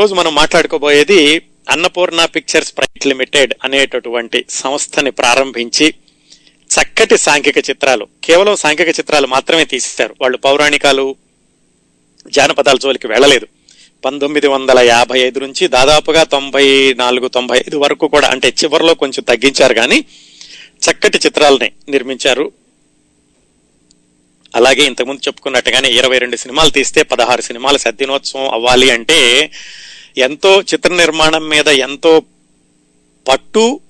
రోజు మనం మాట్లాడుకోబోయేది అన్నపూర్ణ పిక్చర్స్ ప్రైవేట్ లిమిటెడ్ అనేటటువంటి సంస్థని ప్రారంభించి చక్కటి సాంఘిక చిత్రాలు కేవలం సాంఘిక చిత్రాలు మాత్రమే తీస్తారు వాళ్ళు పౌరాణికాలు జానపదాల జోలికి వెళ్ళలేదు. పంతొమ్మిది వందల యాభై ఐదు నుంచి దాదాపుగా తొంభై నాలుగు తొంభై ఐదు వరకు కూడా అంటే చివరిలో కొంచెం తగ్గించారు కానీ చక్కటి చిత్రాలని నిర్మించారు. అలాగే ఇంతకుముందు చెప్పుకున్నట్టుగానే ఇరవై రెండు సినిమాలు తీస్తే పదహారు సినిమాల సద్దినోత్సవం అవ్వాలి అంటే ఎంతో చిత్ర నిర్మాణం మీద ఎంతో పట్టు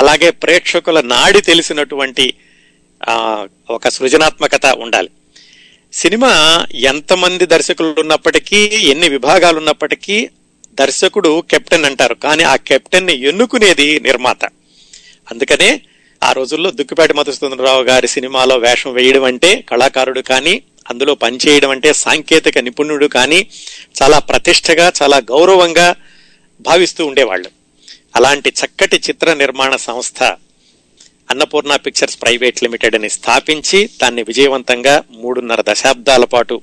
అలాగే ప్రేక్షకుల నాడి తెలిసినటువంటి ఒక సృజనాత్మకత ఉండాలి. సినిమా ఎంతమంది దర్శకులు ఉన్నప్పటికీ ఎన్ని విభాగాలు ఉన్నప్పటికీ దర్శకుడు కెప్టెన్ అంటారు. కానీ ఆ కెప్టెన్ని ఎన్నుకునేది నిర్మాత. అందుకనే ఆ రోజుల్లో దుక్కిపాటి మధుసూదనరావు గారి సినిమాలో వేషం వేయడం అంటే కళాకారుడు కానీ అందులో పనిచేయడం అంటే సాంకేతిక నిపుణుడు కానీ చాలా ప్రతిష్టగా చాలా గౌరవంగా భావిస్తూ ఉండేవాళ్ళు. అలాంటి చక్కటి చిత్ర నిర్మాణ సంస్థ అన్నపూర్ణ పిక్చర్స్ ప్రైవేట్ లిమిటెడ్ అని స్థాపించి దాన్ని విజయవంతంగా మూడున్నర దశాబ్దాల పాటు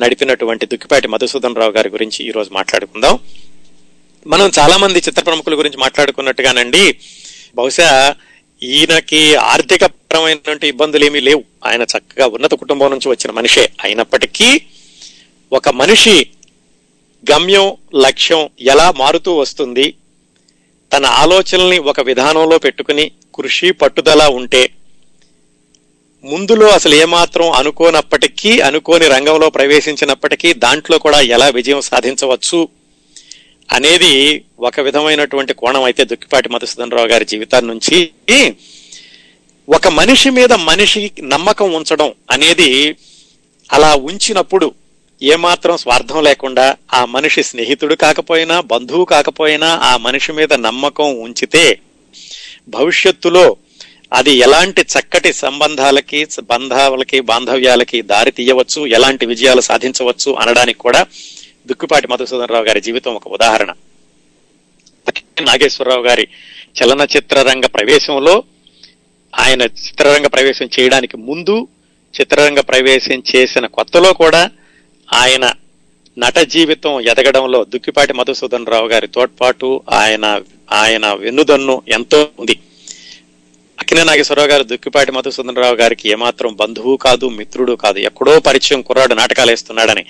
నడిపినటువంటి దుక్కిపాటి మధుసూదన్ రావు గారి గురించి ఈరోజు మాట్లాడుకుందాం. మనం చాలామంది చిత్ర ప్రముఖుల గురించి మాట్లాడుకున్నట్టుగానండి బహుశా ఈయనకి ఆర్థిక పరమైనటువంటి ఇబ్బందులు ఏమీ లేవు. ఆయన చక్కగా ఉన్నత కుటుంబం నుంచి వచ్చిన మనిషే. అయినప్పటికీ ఒక మనిషి గమ్యం లక్ష్యం ఎలా మారుతూ వస్తుంది? తన ఆలోచనల్ని ఒక విధానంలో పెట్టుకుని కృషి పట్టుదల ఉంటే ముందులో అసలు ఏమాత్రం అనుకోనప్పటికీ అనుకోని రంగంలో ప్రవేశించినప్పటికీ దాంట్లో కూడా ఎలా విజయం సాధించవచ్చు? అనేది ఒక విధమైనటువంటి కోణం అయితే దుక్కిపాటి మధుసూదనరావు గారి జీవితాన్ని నుంచి ఒక మనిషి మీద మనిషి నమ్మకం ఉంచడం అనేది అలా ఉంచినప్పుడు ఏమాత్రం స్వార్థం లేకుండా ఆ మనిషి స్నేహితుడు కాకపోయినా బంధువు కాకపోయినా ఆ మనిషి మీద నమ్మకం ఉంచితే భవిష్యత్తులో అది ఎలాంటి చక్కటి సంబంధాలకి బంధాలకి బాంధవ్యాలకి దారి తీయవచ్చు ఎలాంటి విజయాలు సాధించవచ్చు అనడానికి కూడా దుక్కుపాటి మధుసూదన్ రావు గారి జీవితం ఒక ఉదాహరణ. నాగేశ్వరరావు గారి చలన చిత్రరంగ ప్రవేశంలో ఆయన చిత్రరంగ ప్రవేశం చేయడానికి ముందు చిత్రరంగ ప్రవేశం చేసిన కొత్తలో కూడా ఆయన నట జీవితం ఎదగడంలో దుక్కిపాటి మధుసూదన్ రావు గారి తోడ్పాటు ఆయన ఆయన వెన్నుదన్ను ఎంతో ఉంది. అక్కినే నాగేశ్వరరావు గారు దుక్కిపాటి మధుసూదన్ రావు గారికి ఏమాత్రం బంధువు కాదు మిత్రుడు కాదు ఎక్కడో పరిచయం కుర్రాడు నాటకాలు వేస్తున్నాడని.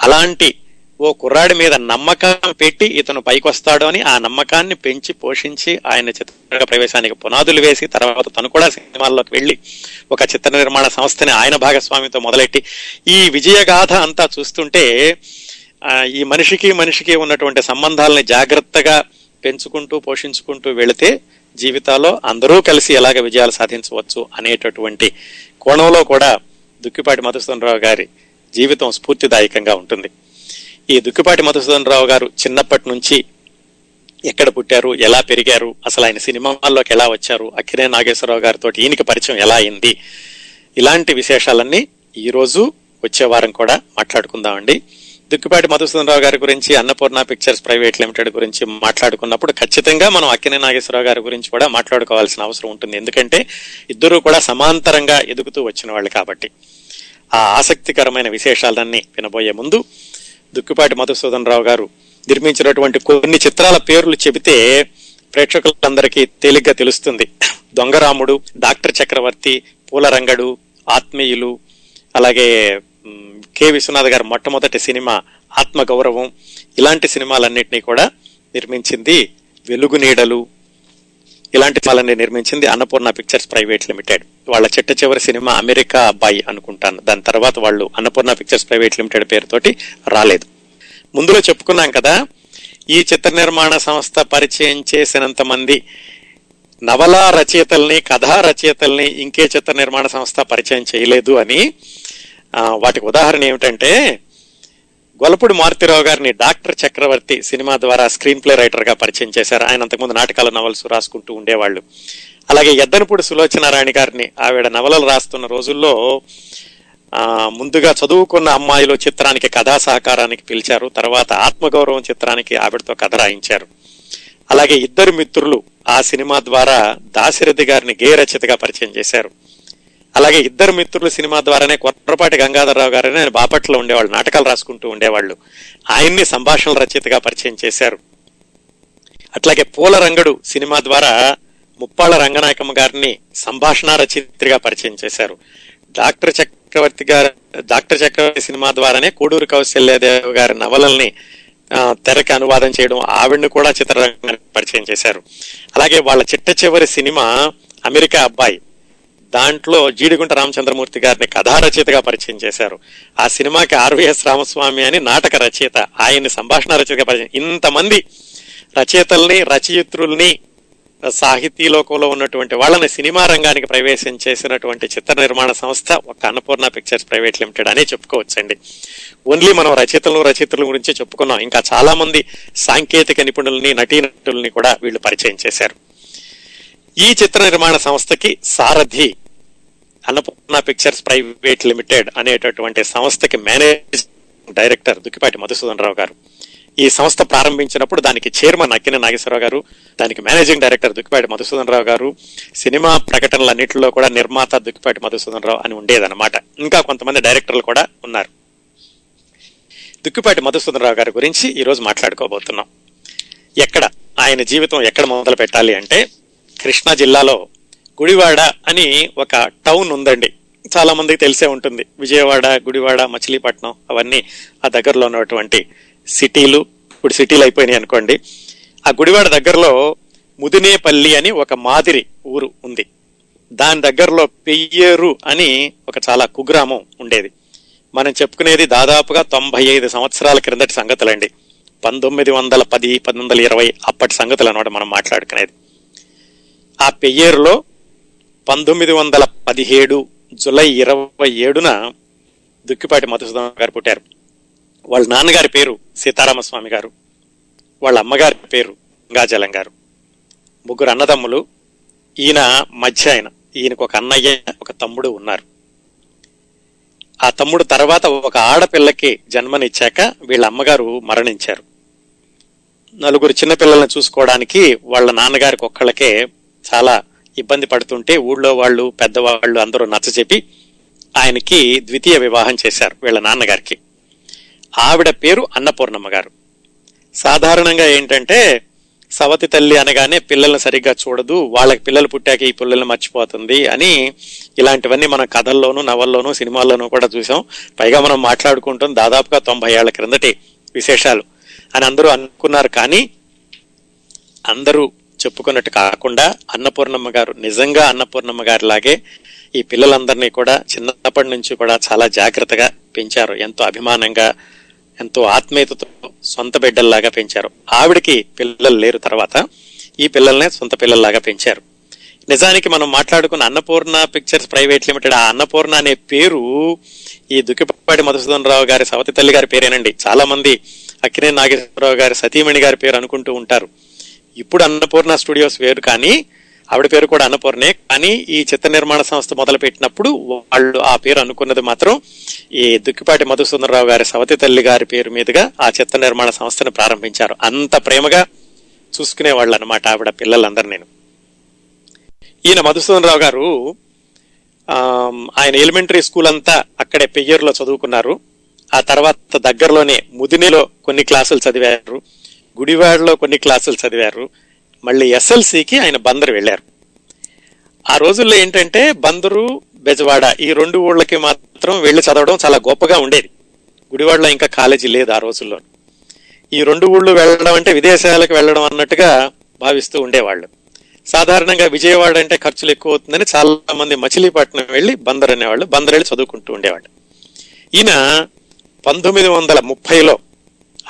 అలాంటి ఓ కుర్రాడి మీద నమ్మకం పెట్టి ఇతను పైకొస్తాడు అని ఆ నమ్మకాన్ని పెంచి పోషించి ఆయన చిత్ర ప్రవేశానికి పునాదులు వేసి తర్వాత తను కూడా సినిమాల్లోకి వెళ్ళి ఒక చిత్ర నిర్మాణ సంస్థని ఆయన భాగస్వామితో మొదలెట్టి ఈ విజయగాథ అంతా చూస్తుంటే ఈ మనిషికి మనిషికి ఉన్నటువంటి సంబంధాలని జాగ్రత్తగా పెంచుకుంటూ పోషించుకుంటూ వెళితే జీవితాల్లో అందరూ కలిసి ఎలాగ విజయాలు సాధించవచ్చు అనేటటువంటి కోణంలో కూడా దుక్కిపాటి మధుసూదన్ రావు గారి జీవితం స్ఫూర్తిదాయకంగా ఉంటుంది. ఈ దుక్కిపాటి మధుసూదన్ రావు గారు చిన్నప్పటి నుంచి ఎక్కడ పుట్టారు ఎలా పెరిగారు అసలు ఆయన సినిమాల్లోకి ఎలా వచ్చారు అక్కినే నాగేశ్వరరావు గారితో ఈయనకి పరిచయం ఎలా అయింది ఇలాంటి విశేషాలన్నీ ఈరోజు వచ్చే వారం కూడా మాట్లాడుకుందామండి. దుక్కిపాటి మధుసూదన్ రావు గారి గురించి అన్నపూర్ణ పిక్చర్స్ ప్రైవేట్ లిమిటెడ్ గురించి మాట్లాడుకున్నప్పుడు ఖచ్చితంగా మనం అక్కినే నాగేశ్వరరావు గారి గురించి కూడా మాట్లాడుకోవాల్సిన అవసరం ఉంటుంది. ఎందుకంటే ఇద్దరూ కూడా సమాంతరంగా ఎదుగుతూ వచ్చిన వాళ్ళు కాబట్టి ఆ ఆసక్తికరమైన విశేషాలన్నీ వినబోయే ముందు దుక్కిపాటి మధుసూదన్ రావు గారు నిర్మించినటువంటి కొన్ని చిత్రాల పేర్లు చెబితే ప్రేక్షకులందరికీ తేలిగ్గా తెలుస్తుంది. దొంగరాముడు డాక్టర్ చక్రవర్తి పూలరంగడు ఆత్మీయులు అలాగే కె. విశ్వనాథ్ గారి మొట్టమొదటి సినిమా ఆత్మగౌరవం. ఇలాంటి సినిమాలన్నింటినీ కూడా నిర్మించింది వెలుగు నీడలు ఇలాంటి సినిమాలన్నీ నిర్మించింది అన్నపూర్ణ పిక్చర్స్ ప్రైవేట్ లిమిటెడ్. వాళ్ళ చిట్ట చివరి సినిమా అమెరికా అబ్బాయి అనుకుంటాను. దాని తర్వాత వాళ్ళు అన్నపూర్ణ పిక్చర్స్ ప్రైవేట్ లిమిటెడ్ పేరుతోటి రాలేదు. ముందులో చెప్పుకున్నాం కదా ఈ చిత్ర నిర్మాణ సంస్థ పరిచయం చేసినంత మంది నవలా రచయితల్ని కథా రచయితల్ని ఇంకే చిత్ర నిర్మాణ సంస్థ పరిచయం చేయలేదు అని వాటికి ఉదాహరణ ఏమిటంటే గొలపూడి మారుతిరావు గారిని డాక్టర్ చక్రవర్తి సినిమా ద్వారా స్క్రీన్ ప్లే రైటర్గా పరిచయం చేశారు. ఆయన అంతకుముందు నాటకాలు నవల్స్ రాసుకుంటూ ఉండేవాళ్ళు. అలాగే ఎద్దనపూడి సులోచనారాయణ గారిని ఆవిడ నవలలు రాస్తున్న రోజుల్లో ముందుగా చదువుకున్న అమ్మాయిలు చిత్రానికి కథా సహకారానికి పిలిచారు. తర్వాత ఆత్మగౌరవం చిత్రానికి ఆవిడతో కథ రాయించారు. అలాగే ఇద్దరు మిత్రులు ఆ సినిమా ద్వారా దాశరథి గారిని గేయ రచయితగా పరిచయం చేశారు. అలాగే ఇద్దరు మిత్రులు సినిమా ద్వారానే కొట్రపాటి గంగాధరరావు గారని ఆయన బాపట్ల ఉండేవాళ్ళు నాటకాలు రాసుకుంటూ ఉండేవాళ్ళు. ఆయన్ని సంభాషణల రచయితగా పరిచయం చేశారు. అట్లాగే పూల రంగడు సినిమా ద్వారా ముప్పాళ్ళ రంగనాయకమ్మ గారిని సంభాషణ రచయిత్రిగా పరిచయం చేశారు. డాక్టర్ చక్రవర్తి గారు డాక్టర్ చక్రవర్తి సినిమా ద్వారానే కోడూరు కౌశల్యదేవ్ గారి నవలల్ని తెరకి అనువాదం చేయడం ఆవిడని కూడా చిత్రరంగానికి పరిచయం చేశారు. అలాగే వాళ్ళ చిట్ట చివరి సినిమా అమెరికా అబ్బాయి దాంట్లో జీడిగుంట రామచంద్రమూర్తి గారిని కథా రచయితగా పరిచయం చేశారు. ఆ సినిమాకి ఆర్వీఎస్ రామస్వామి అని నాటక రచయిత ఆయన్ని సంభాషణ రచయితగా పరిచయం ఇంతమంది రచయితల్ని రచయిత్రుల్ని సాహితీ లోకంలో ఉన్నటువంటి వాళ్ళని సినిమా రంగానికి ప్రవేశం చేసినటువంటి చిత్ర నిర్మాణ సంస్థ ఒక అన్నపూర్ణ పిక్చర్స్ ప్రైవేట్ లిమిటెడ్ అనే చెప్పుకోవచ్చండి. ఓన్లీ మనం రచయితలు రచయితల గురించి చెప్పుకున్నాం. ఇంకా చాలా మంది సాంకేతిక నిపుణుల్ని నటీనటుల్ని కూడా వీళ్ళు పరిచయం చేశారు. ఈ చిత్ర నిర్మాణ సంస్థకి Sarathi Annapurna pictures private limited అనేటటువంటి సంస్థకి మేనేజ్ డైరెక్టర్ దుక్కిపాటి మధుసూదన్ రావు గారు. ఈ సంస్థ ప్రారంభించినప్పుడు దానికి చైర్మన్ అక్కిన నాగేశ్వరరావు గారు దానికి managing director Dukkipati Madhusudan Rao garu cinema ప్రకటనలన్నింటిలో కూడా నిర్మాత దుక్కిపాటి మధుసూదన్ రావు అని ఉండేదన్నమాట. ఇంకా కొంతమంది డైరెక్టర్లు కూడా ఉన్నారు. దుక్కిపాటి మధుసూదన్ రావు గారి గురించి ఈరోజు మాట్లాడుకోబోతున్నాం. ఎక్కడ? ఆయన జీవితం ఎక్కడ మొదలు పెట్టాలి అంటే కృష్ణా జిల్లాలో గుడివాడ అని ఒక టౌన్ ఉందండి. చాలా మందికి తెలిసే ఉంటుంది. విజయవాడ గుడివాడ మచిలీపట్నం అవన్నీ ఆ దగ్గరలో ఉన్నటువంటి సిటీలు. ఇప్పుడు సిటీలు అయిపోయినాయి అనుకోండి. ఆ గుడివాడ దగ్గరలో ముదినేపల్లి అని ఒక మాదిరి ఊరు ఉంది. దాని దగ్గరలో పెయ్యేరు అని ఒక చాలా కుగ్రామం ఉండేది. మనం చెప్పుకునేది దాదాపుగా తొంభై ఐదు సంవత్సరాల క్రిందటి సంగతులండి. పంతొమ్మిది వందల పది పంతొమ్మిది వందల ఇరవై అప్పటి సంగతులు అనమాట మనం మాట్లాడుకునేది. ఆ పెయ్యేరులో పంతొమ్మిది వందల పదిహేడు జులై ఇరవై ఏడున దుక్కిపాటి మధుసూదన్ గారు పుట్టారు. వాళ్ళ నాన్నగారి పేరు సీతారామస్వామి గారు. వాళ్ళ అమ్మగారి పేరు గంగాజలం గారు. ముగ్గురు అన్నదమ్ములు ఈయన మధ్య ఆయన ఈయనకు ఒక అన్నయ్య ఒక తమ్ముడు ఉన్నారు. ఆ తమ్ముడు తర్వాత ఒక ఆడపిల్లకి జన్మనిచ్చాక వీళ్ళ అమ్మగారు మరణించారు. నలుగురు చిన్నపిల్లల్ని చూసుకోవడానికి వాళ్ళ నాన్నగారికి ఒక్కళ్ళకే చాలా ఇబ్బంది పడుతుంటే ఊళ్ళో వాళ్ళు పెద్దవాళ్ళు అందరూ నచ్చచెప్పి ఆయనకి ద్వితీయ వివాహం చేశారు వీళ్ళ నాన్నగారికి. ఆవిడ పేరు అన్నపూర్ణమ్మ గారు. సాధారణంగా ఏంటంటే సవతి తల్లి అనగానే పిల్లల్ని సరిగ్గా చూడదు వాళ్ళకి పిల్లలు పుట్టాక ఈ పిల్లల్ని మర్చిపోతుంది అని ఇలాంటివన్నీ మన కథల్లోనూ నవల్లోనూ సినిమాల్లోనూ కూడా చూసాం. పైగా మనం మాట్లాడుకుంటాం దాదాపుగా తొంభై ఏళ్ళ క్రిందటి విశేషాలు అని అందరూ అనుకున్నారు కానీ అందరూ చెప్పుకున్నట్టు కాకుండా అన్నపూర్ణమ్మ గారు నిజంగా అన్నపూర్ణమ్మ గారి లాగే ఈ పిల్లలందరినీ కూడా చిన్నప్పటి నుంచి కూడా చాలా జాగ్రత్తగా పెంచారు. ఎంతో అభిమానంగా ఎంతో ఆత్మీయతతో సొంత బిడ్డల్లాగా పెంచారు. ఆవిడకి పిల్లలు లేరు తర్వాత ఈ పిల్లల్నే సొంత పిల్లల్లాగా పెంచారు. నిజానికి మనం మాట్లాడుకున్న అన్నపూర్ణ పిక్చర్స్ ప్రైవేట్ లిమిటెడ్ ఆ అన్నపూర్ణ అనే పేరు ఈ దుక్కిపాటి మధుసూదన్ రావు గారి సవతి తల్లి గారి పేరేనండి. చాలా మంది అక్కినే నాగేశ్వరరావు గారి సతీమణి గారి పేరు అనుకుంటూ ఉంటారు. ఇప్పుడు అన్నపూర్ణ స్టూడియోస్ వేరు కానీ ఆవిడ పేరు కూడా అన్నపూర్ణే. కానీ ఈ చిత్ర నిర్మాణ సంస్థ మొదలుపెట్టినప్పుడు వాళ్ళు ఆ పేరు అనుకున్నది మాత్రం ఈ దుక్కిపాటి మధుసూదనరావు గారి సవతి తల్లి గారి పేరు మీదుగా ఆ చిత్ర నిర్మాణ సంస్థను ప్రారంభించారు. అంత ప్రేమగా చూసుకునే వాళ్ళు అనమాట ఆవిడ పిల్లలందరూ నేను. ఈయన మధుసూదనరావు గారు ఆయన ఎలిమెంటరీ స్కూల్ అంతా అక్కడే పెయ్యూరులో చదువుకున్నారు. ఆ తర్వాత దగ్గరలోనే ముదినిలో కొన్ని క్లాసులు చదివారు. గుడివాడలో కొన్ని క్లాసులు చదివారు. మళ్ళీ ఎస్ఎల్సికి ఆయన బందరు వెళ్ళారు. ఆ రోజుల్లో ఏంటంటే బందరు బెజవాడ ఈ రెండు ఊళ్ళకి మాత్రం వెళ్ళి చదవడం చాలా గొప్పగా ఉండేది. గుడివాడలో ఇంకా కాలేజీ లేదు ఆ రోజుల్లో. ఈ రెండు ఊళ్ళు వెళ్ళడం అంటే విదేశాలకు వెళ్ళడం అన్నట్టుగా భావిస్తూ ఉండేవాళ్ళు. సాధారణంగా విజయవాడ అంటే ఖర్చులు ఎక్కువ అవుతుందని చాలా మంది మచిలీపట్నం వెళ్ళి బందర్ అనేవాళ్ళు బందర్ వెళ్ళి చదువుకుంటూ ఉండేవాళ్ళు. ఈయన పంతొమ్మిది వందల ముప్పైలో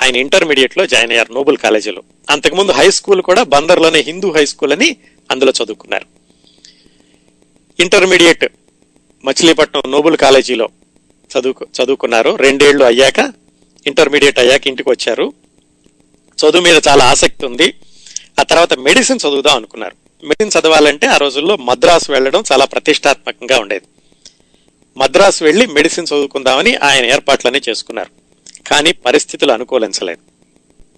ఆయన ఇంటర్మీడియట్లో జాయిన్ అయ్యారు నోబుల్ కాలేజీలో అంతకుముందు హై స్కూల్ కూడా బందర్లోనే హిందూ హై స్కూల్ అని అందులో చదువుకున్నారు. ఇంటర్మీడియట్ మచిలీపట్నం నోబుల్ కాలేజీలో చదువుకు చదువుకున్నారు. రెండేళ్ళు అయ్యాక ఇంటర్మీడియట్ అయ్యాక ఇంటికి వచ్చారు. చదువు మీద చాలా ఆసక్తి ఉంది. ఆ తర్వాత మెడిసిన్ చదువుదాం అనుకున్నారు. మెడిసిన్ చదవాలంటే ఆ రోజుల్లో మద్రాసు వెళ్ళడం చాలా ప్రతిష్టాత్మకంగా ఉండేది. మద్రాసు వెళ్ళి మెడిసిన్ చదువుకుందామని ఆయన ఏర్పాట్లనే చేసుకున్నారు. కానీ పరిస్థితులు అనుకూలించలేదు.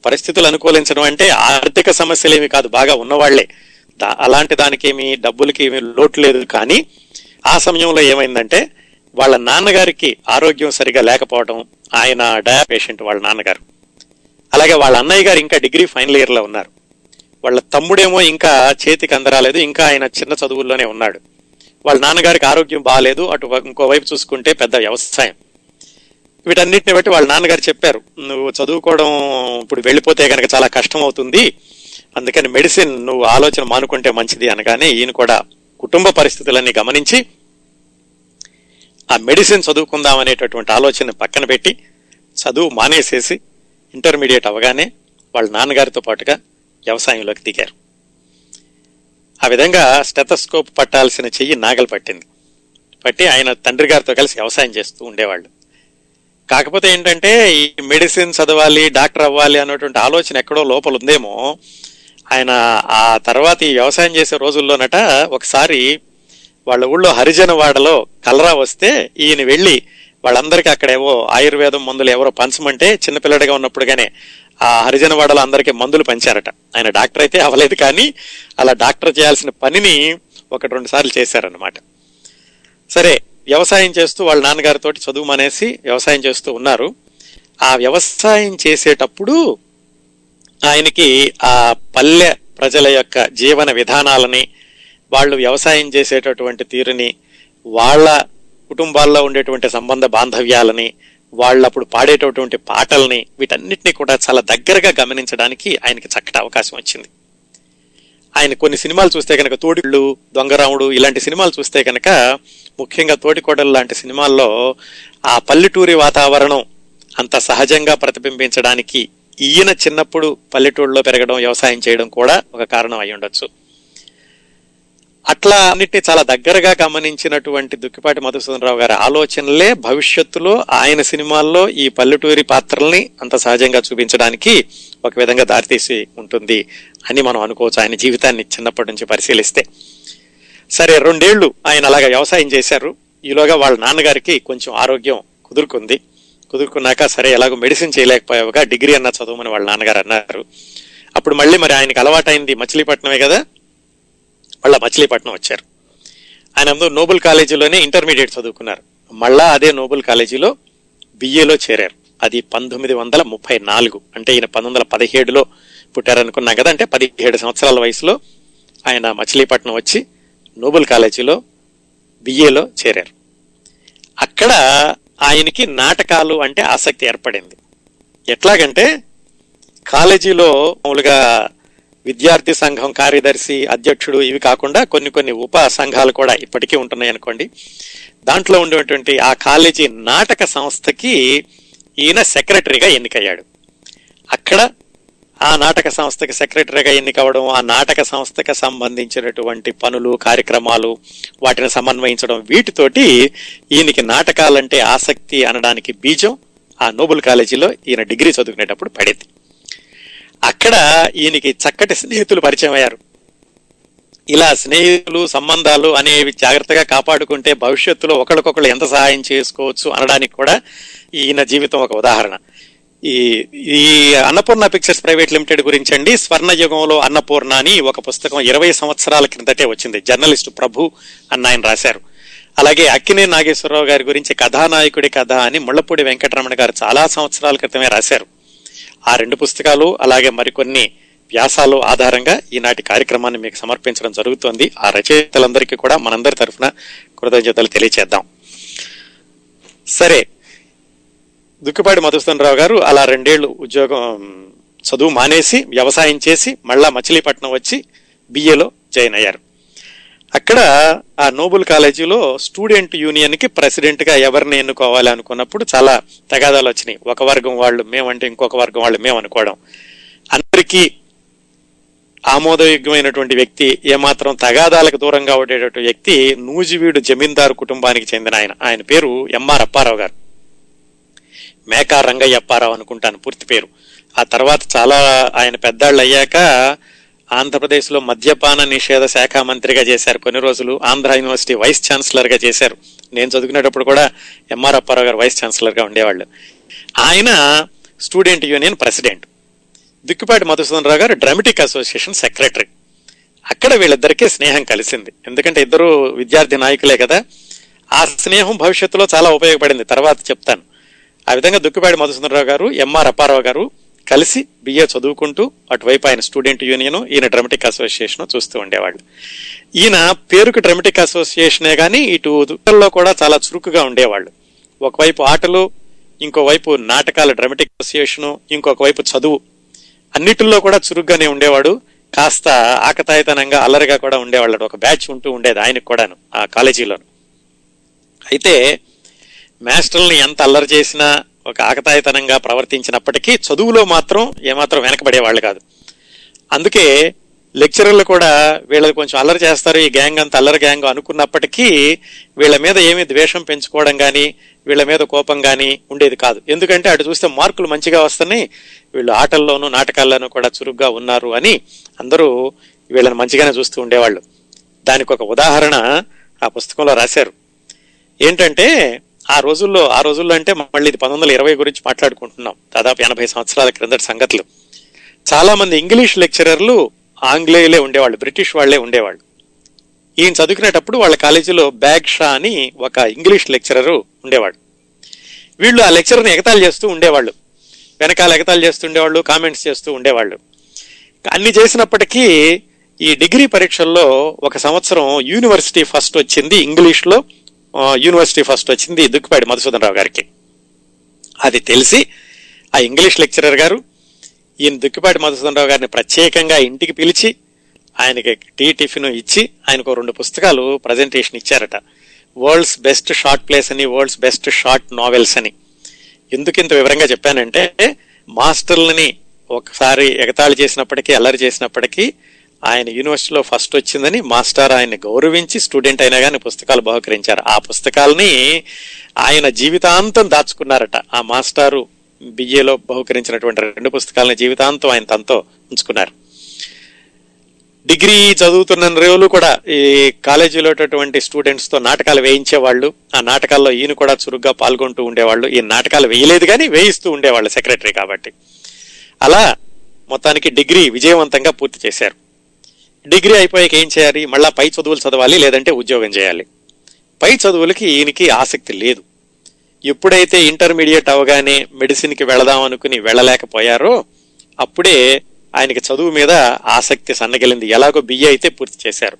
పరిస్థితులు అనుకూలించడం అంటే ఆర్థిక సమస్యలేమి కాదు బాగా ఉన్నవాళ్ళే. అలాంటి దానికేమి డబ్బులకి ఏమి లోటు లేదు. కానీ ఆ సమయంలో ఏమైందంటే వాళ్ళ నాన్నగారికి ఆరోగ్యం సరిగా లేకపోవడం ఆయన డయా పేషెంట్ వాళ్ళ నాన్నగారు. అలాగే వాళ్ళ అన్నయ్య గారు ఇంకా డిగ్రీ ఫైనల్ ఇయర్లో ఉన్నారు. వాళ్ళ తమ్ముడేమో ఇంకా చేతికి అందరాలేదు ఇంకా ఆయన చిన్న చదువుల్లోనే ఉన్నాడు. వాళ్ళ నాన్నగారికి ఆరోగ్యం బాగాలేదు అటు ఇంకోవైపు చూసుకుంటే పెద్ద వ్యవసాయం. వీటన్నిటిని బట్టి వాళ్ళ నాన్నగారు చెప్పారు నువ్వు చదువుకోవడం ఇప్పుడు వెళ్ళిపోతే కనుక చాలా కష్టం అవుతుంది అందుకని మెడిసిన్ నువ్వు ఆలోచన మానుకుంటే మంచిది అనగానే ఈయన కూడా కుటుంబ పరిస్థితులన్నీ గమనించి ఆ మెడిసిన్ చదువుకుందాం అనేటటువంటి ఆలోచన పక్కన పెట్టి చదువు మానేసేసి ఇంటర్మీడియట్ అవగానే వాళ్ళ నాన్నగారితో పాటుగా వ్యవసాయంలోకి దిగారు. ఆ విధంగా స్టెథస్కోప్ పట్టాల్సిన చెయ్యి నాగలు పట్టింది. పట్టి ఆయన తండ్రి గారితో కలిసి వ్యవసాయం చేస్తూ ఉండేవాళ్ళు. కాకపోతే ఏంటంటే ఈ మెడిసిన్ చదవాలి డాక్టర్ అవ్వాలి అన్నటువంటి ఆలోచన ఎక్కడో లోపల ఉందేమో ఆయన ఆ తర్వాత ఈ వ్యవసాయం చేసే రోజుల్లోనట ఒకసారి వాళ్ళ ఊళ్ళో హరిజనవాడలో కలరా వస్తే ఈయన వెళ్ళి వాళ్ళందరికీ అక్కడేవో ఆయుర్వేదం మందులు ఎవరో పంచమంటే చిన్నపిల్లడిగా ఉన్నప్పుడుగానే ఆ హరిజనవాడలో అందరికీ మందులు పంచారట. ఆయన డాక్టర్ అయితే అవ్వలేదు కానీ అలా డాక్టర్ చేయాల్సిన పనిని ఒకటి రెండు సార్లు చేశారనమాట సరే వ్యవసాయం చేస్తూ వాళ్ళ నాన్నగారితో చదువు మానేసి వ్యవసాయం చేస్తూ ఉన్నారు. ఆ వ్యవసాయం చేసేటప్పుడు ఆయనకి ఆ పల్లె ప్రజల యొక్క జీవన విధానాలని వాళ్ళు వ్యవసాయం చేసేటటువంటి తీరుని వాళ్ళ కుటుంబాల్లో ఉండేటువంటి సంబంధ బాంధవ్యాలని వాళ్ళు అప్పుడు పాడేటటువంటి పాటల్ని వీటన్నిటిని కూడా చాలా దగ్గరగా గమనించడానికి ఆయనకి చక్కటి అవకాశం వచ్చింది. ఆయన కొన్ని సినిమాలు చూస్తే కనుక తోడిళ్ళు దొంగరాముడు ఇలాంటి సినిమాలు చూస్తే కనుక ముఖ్యంగా తోటికోడలు లాంటి సినిమాల్లో ఆ పల్లెటూరి వాతావరణం అంత సహజంగా ప్రతిబింబించడానికి ఈయన చిన్నప్పుడు పల్లెటూరులో పెరగడం వ్యవసాయం చేయడం కూడా ఒక కారణం అయి ఉండొచ్చు అట్లా అన్నిటిని చాలా దగ్గరగా గమనించినటువంటి దుక్కిపాటి మధుసూదనరావు గారి ఆలోచనలే భవిష్యత్తులో ఆయన సినిమాల్లో ఈ పల్లెటూరి పాత్రల్ని అంత సహజంగా చూపించడానికి ఒక విధంగా దారితీసి ఉంటుంది అని మనం అనుకోవచ్చు ఆయన జీవితాన్ని చిన్నప్పటి నుంచి పరిశీలిస్తే. సరే రెండేళ్ళు ఆయన అలాగా వ్యవసాయం చేశారు. ఈలోగా వాళ్ళ నాన్నగారికి కొంచెం ఆరోగ్యం కుదురుకుంది. కుదురుకున్నాక సరే ఎలాగో మెడిసిన్ చేయలేకపోయావుగా డిగ్రీ అన్న చదవమని వాళ్ళ నాన్నగారు అన్నారు. అప్పుడు మళ్ళీ మరి ఆయనకి అలవాటైంది మచిలీపట్నమే కదా? మళ్ళా మచిలీపట్నం వచ్చారు. ఆయన అందరూ నోబుల్ కాలేజీలోనే ఇంటర్మీడియట్ చదువుకున్నారు. మళ్ళా అదే నోబుల్ కాలేజీలో బిఏలో చేరారు. అది పంతొమ్మిది వందల ముప్పై నాలుగు. అంటే ఈయన పంతొమ్మిది వందల పదిహేడులో పుట్టారనుకున్నాం కదా అంటే పదిహేడు సంవత్సరాల వయసులో ఆయన మచిలీపట్నం వచ్చి నోబుల్ కాలేజీలో బిఏలో చేరారు. అక్కడ ఆయనకి నాటకాలు అంటే ఆసక్తి ఏర్పడింది. ఎట్లాగంటే కాలేజీలో మామూలుగా విద్యార్థి సంఘం కార్యదర్శి అధ్యక్షుడు ఇవి కాకుండా కొన్ని కొన్ని ఉప సంఘాలు కూడా ఇప్పటికీ ఉంటున్నాయి అనుకోండి. దాంట్లో ఉండేటువంటి ఆ కాలేజీ నాటక సంస్థకి ఈయన సెక్రటరీగా ఎన్నికయ్యాడు. అక్కడ ఆ నాటక సంస్థకి సెక్రటరీగా ఎన్నికవడం ఆ నాటక సంస్థకి సంబంధించినటువంటి పనులు కార్యక్రమాలు వాటిని సమన్వయించడం వీటితోటి ఈయనకి నాటకాలంటే ఆసక్తి అనడానికి బీజం ఆ నోబుల్ కాలేజీలో ఈయన డిగ్రీ చదువుకునేటప్పుడు పడింది. అక్కడ ఈయనకి చక్కటి స్నేహితులు పరిచయం అయ్యారు. ఇలా స్నేహితులు సంబంధాలు అనేవి జాగ్రత్తగా కాపాడుకుంటే భవిష్యత్తులో ఒకరికొకరు ఎంత సహాయం చేసుకోవచ్చు అనడానికి కూడా ఈయన జీవితం ఒక ఉదాహరణ. ఈ ఈ అన్నపూర్ణ పిక్చర్స్ ప్రైవేట్ లిమిటెడ్ గురించి అండి స్వర్ణ యుగంలో అన్నపూర్ణ అని ఒక పుస్తకం ఇరవై సంవత్సరాల క్రిందటే వచ్చింది. జర్నలిస్ట్ ప్రభు అన్న ఆయన రాశారు. అలాగే అక్కినే నాగేశ్వరరావు గారి గురించి కథానాయకుడి కథ అని ముళ్ళపూడి వెంకటరమణ గారు చాలా సంవత్సరాల క్రితమే రాశారు. ఆ రెండు పుస్తకాలు అలాగే మరికొన్ని వ్యాసాలు ఆధారంగా ఈనాటి కార్యక్రమాన్ని మీకు సమర్పించడం జరుగుతోంది. ఆ రచయితలందరికీ కూడా మనందరి తరఫున కృతజ్ఞతలు తెలియచేద్దాం. సరే దుక్కిపాటి మధుసూదనరావు గారు అలా రెండేళ్ళు ఉద్యోగం చదువు మానేసి వ్యవసాయం చేసి మళ్ళా మచిలీపట్నం వచ్చి బిఏలో జాయిన్ అయ్యారు. అక్కడ ఆ నోబుల్ కాలేజీలో స్టూడెంట్ యూనియన్కి ప్రెసిడెంట్గా ఎవరిని ఎన్నుకోవాలి అనుకున్నప్పుడు చాలా తగాదాలు వచ్చినాయి. ఒక వర్గం వాళ్ళు మేమంటే ఇంకొక వర్గం వాళ్ళు మేము అనుకోవడం. అందరికీ ఆమోదయోగ్యమైనటువంటి వ్యక్తి ఏమాత్రం తగాదాలకు దూరంగా ఉండేటటువంటి వ్యక్తి నూజివీడు జమీందారు కుటుంబానికి చెందిన ఆయన. ఆయన పేరు ఎంఆర్ అప్పారావు గారు. మేకా రంగయ్య అప్పారావు అనుకుంటాను పూర్తి పేరు. ఆ తర్వాత చాలా ఆయన పెద్దాళ్ళు అయ్యాక ఆంధ్రప్రదేశ్లో మద్యపాన నిషేధ శాఖ మంత్రిగా చేశారు. కొన్ని రోజులు ఆంధ్ర యూనివర్సిటీ వైస్ ఛాన్సలర్గా చేశారు. నేను చదువుకునేటప్పుడు కూడా ఎంఆర్ అప్పారావు గారు వైస్ ఛాన్సలర్గా ఉండేవాళ్ళు. ఆయన student union president. Dukkipati Madhusudan Rao గారు డ్రామటిక్ అసోసియేషన్ సెక్రటరీ. అక్కడ వీళ్ళిద్దరికీ స్నేహం కలిసింది. ఎందుకంటే ఇద్దరు విద్యార్థి నాయకులే కదా. ఆ స్నేహం భవిష్యత్తులో చాలా ఉపయోగపడింది. తర్వాత చెప్తాను. ఆ విధంగా దుక్కుపేట మధుసూదన్ రావు గారు ఎంఆర్ అప్పారావు గారు కలిసి బిఏ చదువుకుంటూ అటువైపు ఆయన స్టూడెంట్ యూనియన్ ఈయన డ్రమటిక్ అసోసియేషన్ చూస్తూ ఉండేవాళ్ళు ఈయన పేరుకు డ్రమటిక్ అసోసియేషనే కానీ ఇటు దుక్కల్లో కూడా చాలా చురుకుగా ఉండేవాళ్ళు. ఒకవైపు ఆటలు ఇంకోవైపు నాటకాల డ్రమటిక్ అసోసియేషను ఇంకొక వైపు చదువు. అన్నిటిల్లో కూడా చురుగ్గానే ఉండేవాడు. కాస్త ఆకతాయితనంగా అల్లరిగా కూడా ఉండేవాళ్ళు ఒక బ్యాచ్ ఉంటూ ఉండేది ఆయనకు కూడాను ఆ కాలేజీలో అయితే మాస్టర్ని ఎంత అల్లరి చేసినా ఒక ఆకతాయితనంగా ప్రవర్తించినప్పటికీ చదువులో మాత్రం ఏమాత్రం వెనకబడేవాళ్ళు కాదు. అందుకే లెక్చరర్లు కూడా వీళ్ళది కొంచెం అల్లరి చేస్తారు ఈ గ్యాంగ్ అంత అల్లరి గ్యాంగ్ అనుకున్నప్పటికీ వీళ్ళ మీద ఏమీ ద్వేషం పెంచుకోవడం కానీ వీళ్ళ మీద కోపం కానీ ఉండేది కాదు. ఎందుకంటే అటు చూస్తే మార్కులు మంచిగా వస్తున్నాయి వీళ్ళు ఆటల్లోనూ నాటకాల్లోనూ కూడా చురుగ్గా ఉన్నారు అని అందరూ వీళ్ళని మంచిగానే చూస్తూ ఉండేవాళ్ళు. దానికి ఒక ఉదాహరణ ఆ పుస్తకంలో రాశారు. ఏంటంటే ఆ రోజుల్లో ఆ రోజుల్లో అంటే మళ్ళీ ఇది పంతొమ్మిది వందల ఇరవై గురించి మాట్లాడుకుంటున్నాం. దాదాపు ఎనభై సంవత్సరాల క్రిందటి సంగతులు. చాలా మంది ఇంగ్లీష్ లెక్చరర్లు ఆంగ్లేయులే ఉండేవాళ్ళు బ్రిటిష్ వాళ్ళే ఉండేవాళ్ళు. ఈయన చదువుకునేటప్పుడు వాళ్ళ కాలేజీలో బ్యాగ్ షా అని ఒక ఇంగ్లీష్ లెక్చరరు ఉండేవాడు. వీళ్ళు ఆ లెక్చర్ని ఎగతాళి చేస్తూ ఉండేవాళ్ళు. వెనకాల ఎగతాళి చేస్తూ ఉండేవాళ్ళు కామెంట్స్ చేస్తూ ఉండేవాళ్ళు. అన్ని చేసినప్పటికీ ఈ డిగ్రీ పరీక్షల్లో ఒక సంవత్సరం యూనివర్సిటీ ఫస్ట్ వచ్చింది ఇంగ్లీష్లో. యూనివర్సిటీ ఫస్ట్ వచ్చింది దుక్కిపాడి మధుసూదన్ రావు గారికి. అది తెలిసి ఆ ఇంగ్లీష్ లెక్చరర్ గారు ఈయన దుక్కిపాటి మధుసూదన్ రావు గారిని ప్రత్యేకంగా ఇంటికి పిలిచి ఆయనకి టీ టిఫిన్ ఇచ్చి ఆయనకు రెండు పుస్తకాలు ప్రజెంటేషన్ ఇచ్చారట. వరల్డ్స్ బెస్ట్ షార్ట్ ప్లేస్ అని వరల్డ్స్ బెస్ట్ షార్ట్ నావెల్స్ అని. ఎందుకు ఇంత వివరంగా చెప్పానంటే మాస్టర్లని ఒకసారి ఎగతాళి చేసినప్పటికీ అల్లరి చేసినప్పటికీ ఆయన యూనివర్సిటీలో ఫస్ట్ వచ్చిందని మాస్టర్ ఆయన్ని గౌరవించి స్టూడెంట్ అయినా కానీ పుస్తకాలు బహుకరించారు. ఆ పుస్తకాలని ఆయన జీవితాంతం దాచుకున్నారట. ఆ మాస్టారు బిఏలో బహుకరించినటువంటి రెండు పుస్తకాలని జీవితాంతం ఆయన తనతో ఉంచుకున్నారు. డిగ్రీ చదువుతున్న రోజులు కూడా ఈ కాలేజీలో ఉన్నటువంటి స్టూడెంట్స్తో నాటకాలు వేయించేవాళ్ళు. ఆ నాటకాల్లో ఈయన కూడా చురుగ్గా పాల్గొంటూ ఉండేవాళ్ళు. ఈ నాటకాలు వేయలేదు కానీ వేయిస్తూ ఉండేవాళ్ళు సెక్రటరీ కాబట్టి. అలా మొత్తానికి డిగ్రీ విజయవంతంగా పూర్తి చేశారు. డిగ్రీ అయిపోయాక ఏం చేయాలి? మళ్ళా పై చదువులు చదవాలి లేదంటే ఉద్యోగం చేయాలి. పై చదువులకి ఈయనకి ఆసక్తి లేదు. ఎప్పుడైతే ఇంటర్మీడియట్ అవగానే మెడిసిన్కి వెళదాం అనుకుని వెళ్ళలేకపోయారో అప్పుడే ఆయనకి చదువు మీద ఆసక్తి సన్నగిలింది. ఎలాగో బిఏ అయితే పూర్తి చేశారు.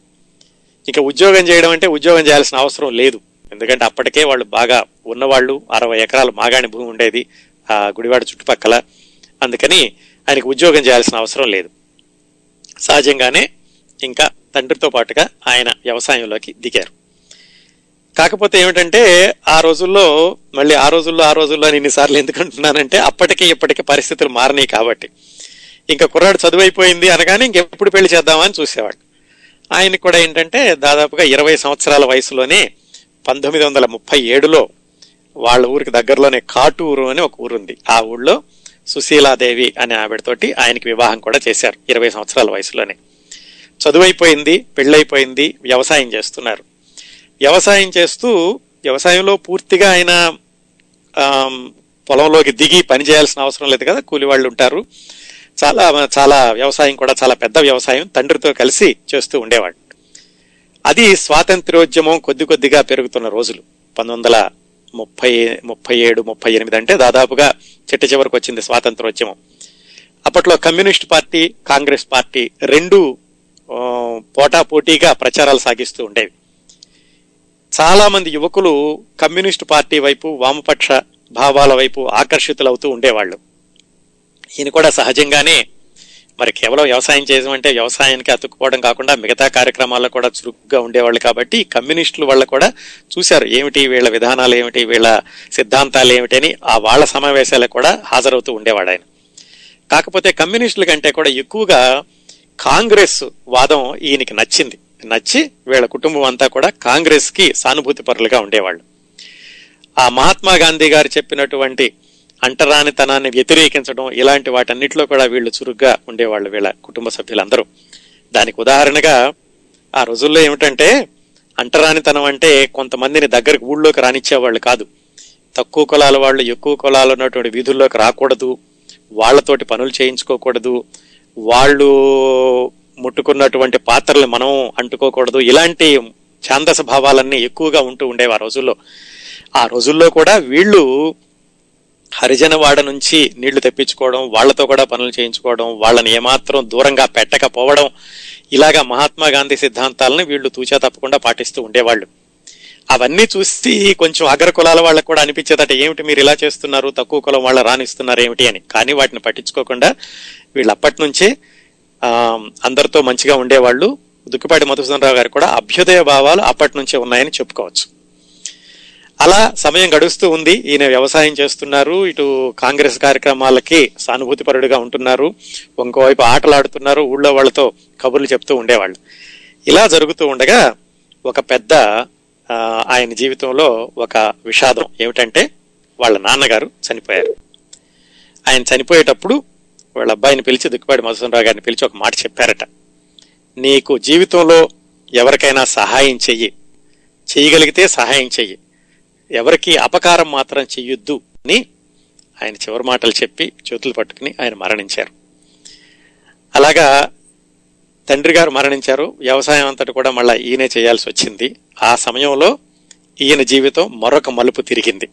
ఇక ఉద్యోగం చేయడం అంటే ఉద్యోగం చేయాల్సిన అవసరం లేదు. ఎందుకంటే అప్పటికే వాళ్ళు బాగా ఉన్నవాళ్ళు అరవై ఎకరాలు మాగాణి భూమి ఉండేది ఆ గుడివాడ చుట్టుపక్కల. అందుకని ఆయనకు ఉద్యోగం చేయాల్సిన అవసరం లేదు. సహజంగానే ఇంకా తండ్రితో పాటుగా ఆయన వ్యవసాయంలోకి దిగారు. కాకపోతే ఏమిటంటే ఆ రోజుల్లో మళ్ళీ ఆ రోజుల్లో ఆ రోజుల్లో నేను ఇన్నిసార్లు ఎందుకు అంటున్నానంటే అప్పటికి ఇప్పటికి పరిస్థితులు మారినాయి కాబట్టి. ఇంకా కుర్రాడు చదువు అయిపోయింది అనగానే ఇంకెప్పుడు పెళ్ళి చేద్దామని చూసేవాడు. ఆయన కూడా ఏంటంటే దాదాపుగా ఇరవై సంవత్సరాల వయసులోనే పంతొమ్మిది వందల ముప్పై ఏడులో వాళ్ళ ఊరికి దగ్గరలోనే కాటూరు అని ఒక ఊరుంది. ఆ ఊళ్ళో సుశీలాదేవి అనే ఆవిడతోటి ఆయనకి వివాహం కూడా చేశారు ఇరవై సంవత్సరాల వయసులోనే. చదువైపోయింది పెళ్ళైపోయింది వ్యవసాయం చేస్తున్నారు. వ్యవసాయం చేస్తూ వ్యవసాయంలో పూర్తిగా ఆయన పొలంలోకి దిగి పని చేయాల్సిన అవసరం లేదు కదా కూలి వాళ్ళు ఉంటారు. చాలా చాలా వ్యవసాయం కూడా చాలా పెద్ద వ్యవసాయం తండ్రితో కలిసి చేస్తూ ఉండేవాడు. అది స్వాతంత్ర్యోద్యమం కొద్ది కొద్దిగా పెరుగుతున్న రోజులు. పంతొమ్మిది వందల ముప్పై ముప్పై ఏడు ముప్పై ఎనిమిది అంటే దాదాపుగా చిట్ట చివరికి వచ్చింది స్వాతంత్రోద్యమం. అప్పట్లో కమ్యూనిస్ట్ పార్టీ కాంగ్రెస్ పార్టీ రెండు పోటాపోటీగా ప్రచారాలు సాగిస్తూ ఉండేవి. చాలామంది యువకులు కమ్యూనిస్ట్ పార్టీ వైపు వామపక్ష భావాల వైపు ఆకర్షితులవుతూ ఉండేవాళ్ళు. ఈయన కూడా సహజంగానే మరి కేవలం వ్యవసాయం చేయమంటే వ్యవసాయానికి అతుక్కుపోవడం కాకుండా మిగతా కార్యక్రమాల్లో కూడా చురుగ్గా ఉండేవాళ్ళు కాబట్టి కమ్యూనిస్టులు వాళ్ళు కూడా చూశారు ఏమిటి వీళ్ళ విధానాలు ఏమిటి వీళ్ళ సిద్ధాంతాలు ఏమిటి అని ఆ వాళ్ళ సమావేశాలకు కూడా హాజరవుతూ ఉండేవాడు ఆయన. కాకపోతే కమ్యూనిస్టుల కంటే కూడా ఎక్కువగా కాంగ్రెస్ వాదం ఈయనకి నచ్చింది. నచ్చి వీళ్ళ కుటుంబం అంతా కూడా కాంగ్రెస్కి సానుభూతి పరులుగా ఉండేవాళ్ళు. ఆ మహాత్మా గాంధీ గారు చెప్పినటువంటి అంటరానితనాన్ని వ్యతిరేకించడం ఇలాంటి వాటన్నిటిలో కూడా వీళ్ళు చురుగ్గా ఉండేవాళ్ళు వీళ్ళ కుటుంబ సభ్యులందరూ. దానికి ఉదాహరణగా ఆ రోజుల్లో ఏమిటంటే అంటరానితనం అంటే కొంతమందిని దగ్గరికి ఊళ్ళోకి రానిచ్చేవాళ్ళు కాదు. తక్కువ కులాల వాళ్ళు ఎక్కువ కులాలు ఉన్నటువంటి వీధుల్లోకి రాకూడదు. వాళ్ళతోటి పనులు చేయించుకోకూడదు. వాళ్ళు ముట్టుకున్నటువంటి పాత్రలు మనం అంటుకోకూడదు. ఇలాంటి ఛాందస భావాలన్నీ ఎక్కువగా ఉంటూ ఉండేవి ఆ రోజుల్లో. ఆ రోజుల్లో కూడా వీళ్ళు హరిజనవాడ నుంచి నీళ్ళు తెప్పించుకోవడం వాళ్ళతో కూడా పనులు చేయించుకోవడం వాళ్ళని ఏమాత్రం దూరంగా పెట్టకపోవడం ఇలాగా మహాత్మా గాంధీ సిద్ధాంతాలను వీళ్ళు తూచా తప్పకుండా పాటిస్తూ ఉండేవాళ్ళు. అవన్నీ చూసి కొంచెం అగ్ర కులాల వాళ్ళకు కూడా అనిపించేదట ఏమిటి మీరు ఇలా చేస్తున్నారు? తక్కువ కులం వాళ్ళ రాణిస్తున్నారు ఏమిటి? అని. కానీ వాటిని పట్టించుకోకుండా వీళ్ళు అప్పటి నుంచే అందరితో మంచిగా ఉండేవాళ్ళు. దుక్కిపాటి మధుసూదనరావు గారు కూడా అభ్యుదయ భావాలు అప్పటి నుంచే ఉన్నాయని చెప్పుకోవచ్చు. అలా సమయం గడుస్తూ ఉంది. ఈయన వ్యవసాయం చేస్తున్నారు. ఇటు కాంగ్రెస్ కార్యక్రమాలకి సానుభూతిపరుడుగా ఉంటున్నారు. ఇంకోవైపు ఆటలాడుతున్నారు. ఊళ్ళో వాళ్ళతో కబుర్లు చెప్తూ ఉండేవాళ్ళు. ఇలా జరుగుతూ ఉండగా ఒక పెద్ద ఆయన జీవితంలో ఒక విషాదం ఏమిటంటే వాళ్ళ నాన్నగారు చనిపోయారు. ఆయన చనిపోయేటప్పుడు వాళ్ళ అబ్బాయిని పిలిచి దుక్కిపాటి మధుసూనరావు గారిని పిలిచి ఒక మాట చెప్పారట. నీకు జీవితంలో ఎవరికైనా సహాయం చెయ్యి. చేయగలిగితే సహాయం చెయ్యి. ఎవరికి అపకారం మాత్రం చెయ్యొద్దు అని ఆయన చివరి మాటలు చెప్పి చేతులు పట్టుకుని ఆయన మరణించారు. అలాగా తండ్రి గారు మరణించారు. వ్యవసాయం అంతటి కూడా మళ్ళా ఈయనే చేయాల్సి వచ్చింది. ఆ సమయంలో ఈయన జీవితం మరొక మలుపు తిరిగింది.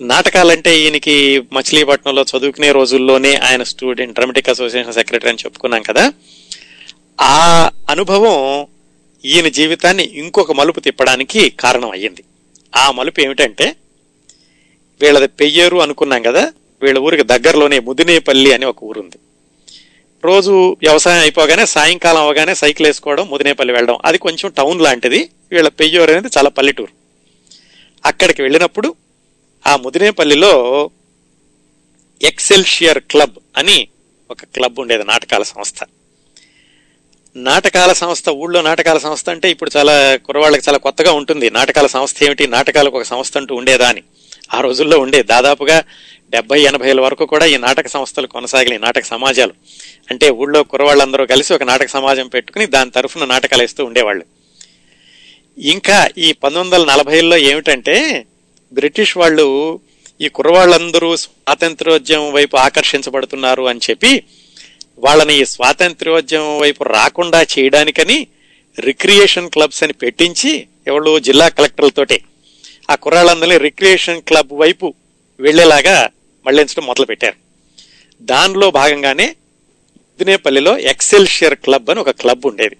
నాటకాలంటే ఈయనకి మచిలీపట్నంలో చదువుకునే రోజుల్లోనే ఆయన స్టూడెంట్ డ్రామటిక్ అసోసియేషన్ సెక్రటరీ అని చెప్పుకున్నాం కదా. ఆ అనుభవం ఈయన జీవితాన్ని ఇంకొక మలుపు తిప్పడానికి కారణం అయ్యింది. ఆ మలుపు ఏమిటంటే వీళ్ళది పెయ్యేరు అనుకున్నాం కదా వీళ్ళ ఊరికి దగ్గరలోనే ముదినేపల్లి అని ఒక ఊరుంది. రోజు వ్యవసాయం అయిపోగానే సాయంకాలం అవగానే సైకిల్ వేసుకోవడం ముదినేపల్లి వెళ్ళడం. అది కొంచెం టౌన్ లాంటిది. వీళ్ళ పెయ్యూరు అనేది చాలా పల్లెటూరు. అక్కడికి వెళ్ళినప్పుడు ఆ ముదినేపల్లిలో ఎక్సెల్షియర్ క్లబ్ అని ఒక క్లబ్ ఉండేది నాటకాల సంస్థ. నాటకాల సంస్థ ఊళ్ళో నాటకాల సంస్థ అంటే ఇప్పుడు చాలా కుర్రవాళ్ళకి చాలా కొత్తగా ఉంటుంది. నాటకాల సంస్థ ఏమిటి? నాటకాలకు ఒక సంస్థ అంటూ ఉండేదా అని. ఆ రోజుల్లో ఉండే దాదాపుగా డెబ్బై ఎనభైల వరకు కూడా ఈ నాటక సంస్థలు కొనసాగినాయి నాటక సమాజాలు. అంటే ఊళ్ళో కురవాళ్ళందరూ కలిసి ఒక నాటక సమాజం పెట్టుకుని దాని తరఫున నాటకాలు వేస్తూ ఉండేవాళ్ళు. ఇంకా ఈ పంతొమ్మిది వందల నలభైలో ఏమిటంటే బ్రిటిష్ వాళ్ళు ఈ కుర్రవాళ్ళందరూ స్వాతంత్రోద్యమం వైపు ఆకర్షించబడుతున్నారు అని చెప్పి వాళ్ళని ఈ స్వాతంత్ర్యోద్యమం వైపు రాకుండా చేయడానికని రిక్రియేషన్ క్లబ్స్ అని పెట్టించి ఎవరు జిల్లా కలెక్టర్లతోటి ఆ కుర్రాళ్ళందరినీ రిక్రియేషన్ క్లబ్ వైపు వెళ్ళేలాగా మళ్ళించడం మొదలు పెట్టారు. దానిలో భాగంగానే దినేపల్లిలో ఎక్సెల్షియర్ క్లబ్ అని ఒక క్లబ్ ఉండేది.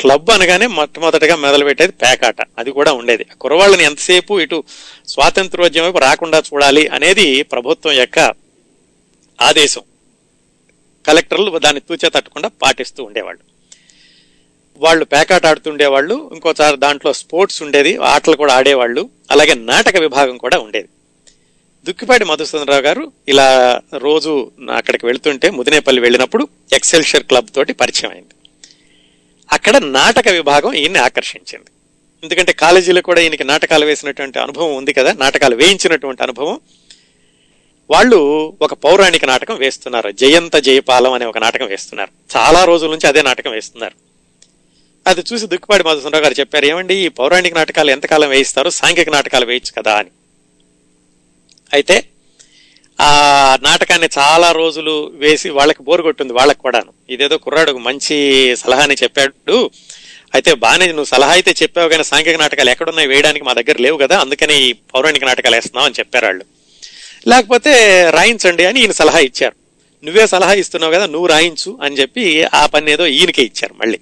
క్లబ్ అనగానే మొట్టమొదటిగా మొదలుపెట్టేది పేకాట. అది కూడా ఉండేది. ఆ కుర్రవాళ్ళని ఎంతసేపు ఇటు స్వాతంత్రోద్యమం వైపు రాకుండా చూడాలి అనేది ప్రభుత్వం యొక్క ఆదేశం. కలెక్టర్లు దాన్ని తూచే తట్టకుండా పాటిస్తూ ఉండేవాళ్ళు. వాళ్ళు పేకాట ఆడుతుండేవాళ్ళు. ఇంకోసారి దాంట్లో స్పోర్ట్స్ ఉండేది. ఆటలు కూడా ఆడేవాళ్ళు. అలాగే నాటక విభాగం కూడా ఉండేది. దుక్కిపాటి మధుసూదనరావు గారు ఇలా రోజు అక్కడికి వెళ్తుంటే ముదినేపల్లి వెళ్ళినప్పుడు ఎక్సెల్షియర్ క్లబ్ తోటి పరిచయం అయింది. అక్కడ నాటక విభాగం ఈయన్ని ఆకర్షించింది. ఎందుకంటే కాలేజీలో కూడా ఈయనకి నాటకాలు వేసినటువంటి అనుభవం ఉంది కదా నాటకాలు వేయించినటువంటి అనుభవం. వాళ్ళు ఒక పౌరాణిక నాటకం వేస్తున్నారు. జయంత జయపాలం అనే ఒక నాటకం వేస్తున్నారు. చాలా రోజుల నుంచి అదే నాటకం వేస్తున్నారు. అది చూసి దుక్కిపాటి మధుసూదనరావు గారు చెప్పారు ఏమండి ఈ పౌరాణిక నాటకాలు ఎంతకాలం వేయిస్తారు? సాంఘిక నాటకాలు వేయచ్చు కదా అని. అయితే ఆ నాటకాన్ని చాలా రోజులు వేసి వాళ్ళకి బోరు కొట్టింది వాళ్ళకి కూడాను. ఇదేదో కుర్రాడు మంచి సలహాని చెప్పాడు. అయితే బాగానే నువ్వు సలహా అయితే చెప్పావు కానీ సాంఘిక నాటకాలు ఎక్కడున్నాయి వేయడానికి మా దగ్గర లేవు కదా అందుకని ఈ పౌరాణిక నాటకాలు వేస్తున్నావు అని చెప్పారు వాళ్ళు లేకపోతే రాయించండి అని ఈయన సలహా ఇచ్చారు. నువ్వే సలహా ఇస్తున్నావు కదా నువ్వు రాయించు అని చెప్పి ఆ పని ఏదో ఈయనకే ఇచ్చారు మళ్ళీ.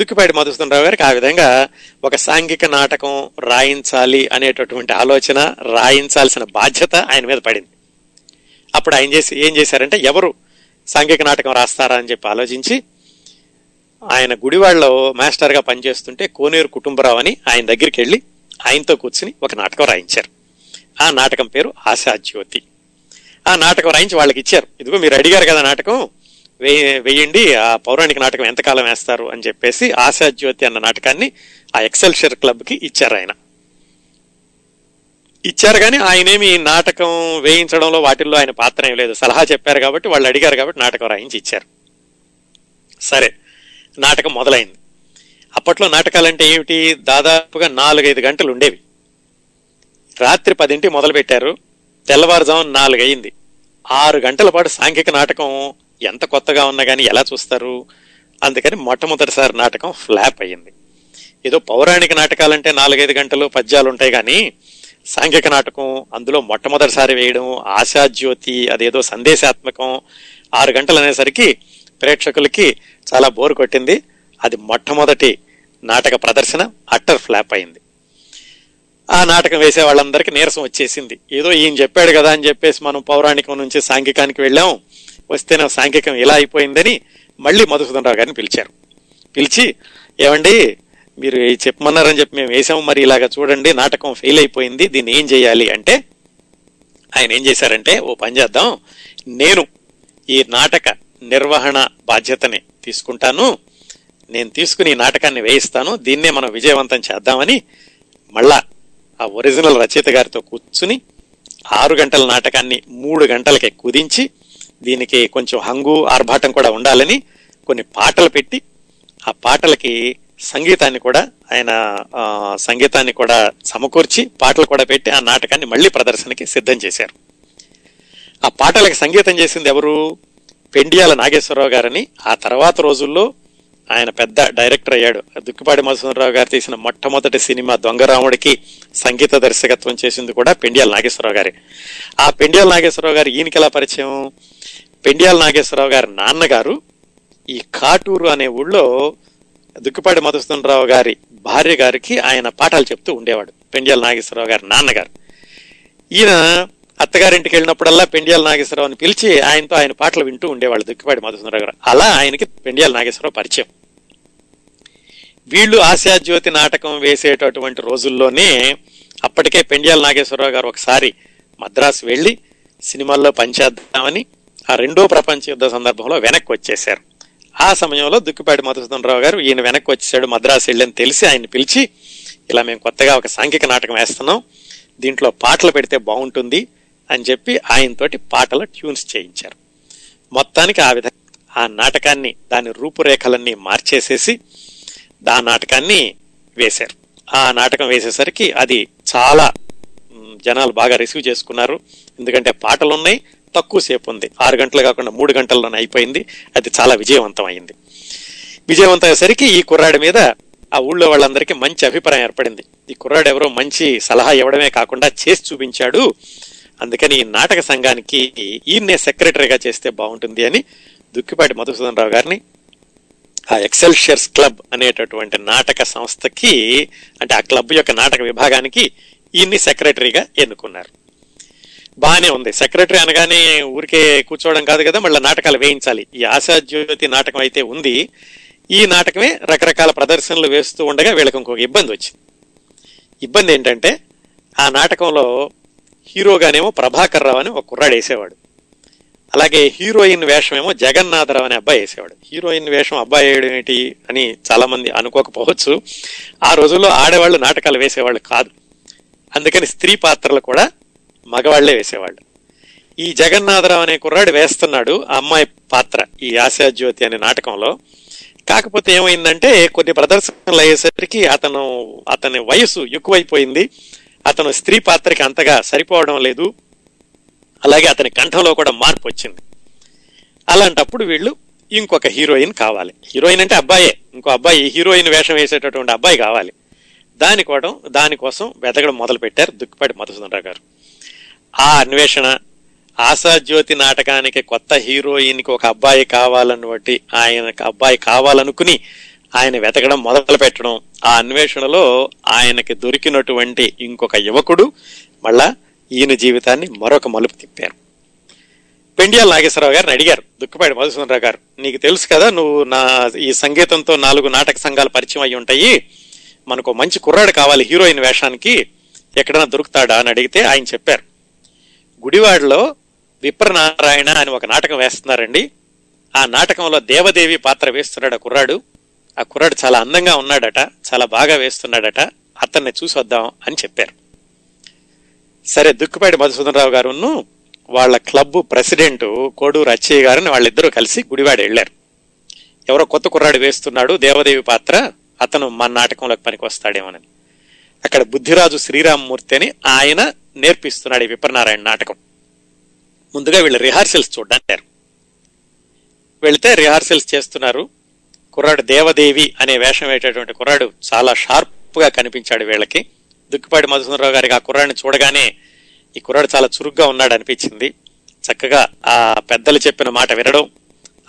దుక్కిపాటి మధుసూదనరావు గారికి ఆ విధంగా ఒక సాంఘిక నాటకం రాయించాలి అనేటటువంటి ఆలోచన రాయించాల్సిన బాధ్యత ఆయన మీద పడింది. అప్పుడు ఆయన చేసి ఏం చేశారంటే ఎవరు సాంఘిక నాటకం రాస్తారా అని చెప్పి ఆలోచించి ఆయన గుడివాడలో మాస్టర్గా పనిచేస్తుంటే కోనేరు కుటుంబరావు అని ఆయన దగ్గరికి వెళ్ళి ఆయనతో కూర్చుని ఒక నాటకం రాయించారు. ఆ నాటకం పేరు ఆశాజ్యోతి. ఆ నాటకం రాయించి వాళ్ళకి ఇచ్చారు. ఇదిగో మీరు అడిగారు కదా నాటకం వేయండి ఆ పౌరాణిక నాటకం ఎంతకాలం వేస్తారు అని చెప్పేసి ఆశాజ్యోతి అన్న నాటకాన్ని ఆ ఎక్సెల్షియర్ క్లబ్కి ఇచ్చారు ఆయన. ఇచ్చారు కానీ ఆయనేమి నాటకం వేయించడంలో వాటిల్లో ఆయన పాత్ర ఏం లేదు. సలహా చెప్పారు కాబట్టి వాళ్ళు అడిగారు కాబట్టి నాటకం రాయించి ఇచ్చారు. సరే నాటకం మొదలైంది. అప్పట్లో నాటకాలంటే ఏమిటి? దాదాపుగా నాలుగైదు గంటలు ఉండేవి. రాత్రి పదింటి మొదలు పెట్టారు తెల్లవారుజామున నాలుగు ఆరు గంటల పాటు సాంఘిక నాటకం ఎంత కొత్తగా ఉన్నా కానీ ఎలా చూస్తారు? అందుకని మొట్టమొదటిసారి నాటకం ఫ్లాప్ అయ్యింది. ఏదో పౌరాణిక నాటకాలంటే నాలుగైదు గంటలు పద్యాలు ఉంటాయి కానీ సాంఘిక నాటకం అందులో మొట్టమొదటిసారి వేయడం ఆశాజ్యోతి అదేదో సందేశాత్మకం ఆరు గంటలు అనేసరికి ప్రేక్షకులకి చాలా బోర్ కొట్టింది. అది మొట్టమొదటి నాటక ప్రదర్శన అట్టర్ ఫ్లాప్ అయింది ఆ నాటకం వేసే వాళ్ళందరికీ నీరసం వచ్చేసింది. ఏదో ఈయన చెప్పాడు కదా అని చెప్పేసి మనం పౌరాణికం నుంచి సాంఘికానికి వెళ్ళాం. వస్తేనే సాంఘికం ఇలా అయిపోయిందని మళ్ళీ మధుసూదన్ రావు గారిని పిలిచారు. పిలిచి ఏమండి మీరు చెప్పమన్నారని చెప్పి మేము వేసాము మరి ఇలాగ చూడండి నాటకం ఫెయిల్ అయిపోయింది దీన్ని ఏం చేయాలి? అంటే ఆయన ఏం చేశారంటే ఓ పని చేద్దాం నేను ఈ నాటక నిర్వహణ బాధ్యతని తీసుకుంటాను నేను తీసుకుని ఈ నాటకాన్ని వేయిస్తాను దీన్నే మనం విజయవంతం చేద్దామని మళ్ళా ఆ ఒరిజినల్ రచయిత గారితో కూర్చుని ఆరు గంటల నాటకాన్ని మూడు గంటలకి కుదించి దీనికి కొంచెం హంగు ఆర్భాటం కూడా ఉండాలని కొన్ని పాటలు పెట్టి ఆ పాటలకి సంగీతాన్ని కూడా ఆయన సంగీతాన్ని కూడా సమకూర్చి పాటలు కూడా పెట్టి ఆ నాటకాన్ని మళ్ళీ ప్రదర్శనకి సిద్ధం చేశారు. ఆ పాటలకు సంగీతం చేసింది ఎవరు? పెండియాల నాగేశ్వరరావు గారని. ఆ తర్వాత రోజుల్లో ఆయన పెద్ద డైరెక్టర్ అయ్యాడు. దుక్కిపాటి మధుసూరరావు గారు తీసిన మొట్టమొదటి సినిమా దొంగరాముడికి సంగీత దర్శకత్వం చేసింది కూడా పెండియాల నాగేశ్వరరావు గారి. ఆ పెండియాల నాగేశ్వరరావు గారు ఈయనకి ఎలా పరిచయం? పెండియాల నాగేశ్వరరావు గారి నాన్నగారు ఈ కాటూరు అనే ఊళ్ళో దుక్కిపాటి మధుసూదనరావు గారి భార్య గారికి ఆయన పాఠాలు చెప్తూ ఉండేవాడు పెండియాల నాగేశ్వరరావు గారి నాన్నగారు. ఈయన అత్తగారింటికి వెళ్ళినప్పుడల్లా పెండియాల నాగేశ్వరరావుని పిలిచి ఆయనతో ఆయన పాటలు వింటూ ఉండేవాళ్ళు దుక్కిపాటి మధుసూదనరావు గారు. అలా ఆయనకి పెండియాల నాగేశ్వరరావు పరిచయం. వీళ్ళు ఆశాజ్యోతి నాటకం వేసేటటువంటి రోజుల్లోనే అప్పటికే పెండియాల నాగేశ్వరరావు గారు ఒకసారి మద్రాసు వెళ్ళి సినిమాల్లో పనిచేద్దామని ఆ రెండో ప్రపంచ యుద్ధ సందర్భంలో వెనక్కి వచ్చేశారు. ఆ సమయంలో దుక్కిపాటి మధుసూదనరావు గారు ఈయన వెనక్కి వచ్చేసాడు మద్రాసు వెళ్ళని తెలిసి ఆయన పిలిచి ఇలా మేము కొత్తగా ఒక సాంఘిక నాటకం వేస్తున్నాం దీంట్లో పాటలు పెడితే బాగుంటుంది అని చెప్పి ఆయనతోటి పాటల ట్యూన్స్ చేయించారు. మొత్తానికి ఆ విధంగా ఆ నాటకాన్ని దాని రూపురేఖలన్నీ మార్చేసేసి ఆ నాటకాన్ని వేశారు. ఆ నాటకం వేసేసరికి అది చాలా జనాలు బాగా రిసీవ్ చేసుకున్నారు. ఎందుకంటే పాటలు ఉన్నాయి తక్కువ సేపు ఉంది. ఆరు గంటలు కాకుండా మూడు గంటల్లోనే అయిపోయింది. అది చాలా విజయవంతం అయింది విజయవంతం అయ్యేసరికి ఈ కుర్రాడి మీద ఆ ఊళ్ళో వాళ్ళందరికీ మంచి అభిప్రాయం ఏర్పడింది. ఈ కుర్రాడు ఎవరో మంచి సలహా ఇవ్వడమే కాకుండా చేసి చూపించాడు. అందుకని ఈ నాటక సంఘానికి ఈయన్నే సెక్రటరీగా చేస్తే బాగుంటుంది అని దుక్కిపాటి మధుసూదన్ రావు గారిని ఆ ఎక్సెల్షియర్స్ క్లబ్ అనేటటువంటి నాటక సంస్థకి అంటే ఆ క్లబ్ యొక్క నాటక విభాగానికి ఈయన్ని సెక్రటరీగా ఎన్నుకున్నారు. బాగానే ఉంది. సెక్రటరీ అనగానే ఊరికే కూర్చోవడం కాదు కదా మళ్ళీ నాటకాలు వేయించాలి. ఈ ఆశాజ్యోతి నాటకం అయితే ఉంది. ఈ నాటకమే రకరకాల ప్రదర్శనలు వేస్తూ ఉండగా వీళ్ళకి ఇంకొక ఇబ్బంది వచ్చింది. ఇబ్బంది ఏంటంటే ఆ నాటకంలో హీరోగానేమో ప్రభాకర్ రావు అని ఒక కుర్రాడు వేసేవాడు. అలాగే హీరోయిన్ వేషం ఏమో జగన్నాథరావు అనే అబ్బాయి వేసేవాడు. హీరోయిన్ వేషం అబ్బాయి వేయడం ఏంటి అని చాలామంది అనుకోకపోవచ్చు. ఆ రోజుల్లో ఆడవాళ్ళు నాటకాలు వేసేవాళ్ళు కాదు. అందుకని స్త్రీ పాత్రలు కూడా మగవాళ్ళే వేసేవాళ్ళు. ఈ జగన్నాథరావు అనే కుర్రాడు వేస్తున్నాడు ఆ అమ్మాయి పాత్ర ఈ ఆశాజ్యోతి అనే నాటకంలో. కాకపోతే ఏమైందంటే కొన్ని ప్రదర్శనలు అయ్యేసరికి అతను అతని వయసు ఎక్కువైపోయింది. అతను స్త్రీ పాత్రకి అంతగా సరిపోవడం లేదు. అలాగే అతని కంఠంలో కూడా మార్పు వచ్చింది. అలాంటప్పుడు వీళ్ళు ఇంకొక హీరోయిన్ కావాలి. హీరోయిన్ అంటే అబ్బాయే. ఇంకో అబ్బాయి హీరోయిన్ వేషం వేసేటటువంటి అబ్బాయి కావాలి. దానికోవడం దానికోసం వెతకడం మొదలు పెట్టారు దుక్కిపాటి మధుసూదనరావు గారు. ఆ అన్వేషణ ఆశాజ్యోతి నాటకానికి కొత్త హీరోయిన్కి ఒక అబ్బాయి కావాలని బట్టి ఆయనకు అబ్బాయి కావాలనుకుని ఆయన వెతకడం మొదలు పెట్టడం. ఆ అన్వేషణలో ఆయనకి దొరికినటువంటి ఇంకొక యువకుడు మళ్ళా ఈయన జీవితాన్ని మరొక మలుపు తిప్పారు. పెండియాల నాగేశ్వరరావు గారిని అడిగారు దుఃఖపాడు మధుసూదనరావు గారు నీకు తెలుసు కదా నువ్వు నా ఈ సంగీతంతో నాలుగు నాటక సంఘాలు పరిచయం అయి ఉంటాయి. మనకు మంచి కుర్రాడు కావాలి హీరోయిన్ వేషానికి. ఎక్కడైనా దొరుకుతాడా? అని అడిగితే ఆయన చెప్పారు గుడివాడలో విప్రనారాయణ అని ఒక నాటకం వేస్తున్నారండి. ఆ నాటకంలో దేవదేవి పాత్ర వేస్తున్నాడు ఆ కుర్రాడు. ఆ కుర్రాడు చాలా అందంగా ఉన్నాడట చాలా బాగా వేస్తున్నాడట. అతన్ని చూసి వద్దాం అని చెప్పారు. సరే దుక్కుపాటి మధుసూదనరావు గారును వాళ్ళ క్లబ్ ప్రెసిడెంట్ కోడూరు అచ్చయ్య గారిని వాళ్ళిద్దరూ కలిసి గుడివాడ వెళ్ళారు. ఎవరో కొత్త కుర్రాడు వేస్తున్నాడు దేవదేవి పాత్ర అతను మన నాటకంలోకి పనికి వస్తాడేమోనని. అక్కడ బుద్ధిరాజు శ్రీరామమూర్తి అని ఆయన నేర్పిస్తున్నాడు ఈ విప్రనారాయణ నాటకం. ముందుగా వీళ్ళు రిహార్సల్స్ చూడ్డారు వెళితే రిహార్సల్స్ చేస్తున్నారు. కుర్రాడు దేవదేవి అనే వేషం వేసేటువంటి కుర్రాడు చాలా షార్ప్గా కనిపించాడు వీళ్ళకి. దుక్కిపాటి మధుసూరరావు గారికి ఆ కుర్రాడిని చూడగానే ఈ కుర్రాడు చాలా చురుగ్గా ఉన్నాడు అనిపించింది. చక్కగా ఆ పెద్దలు చెప్పిన మాట వినడం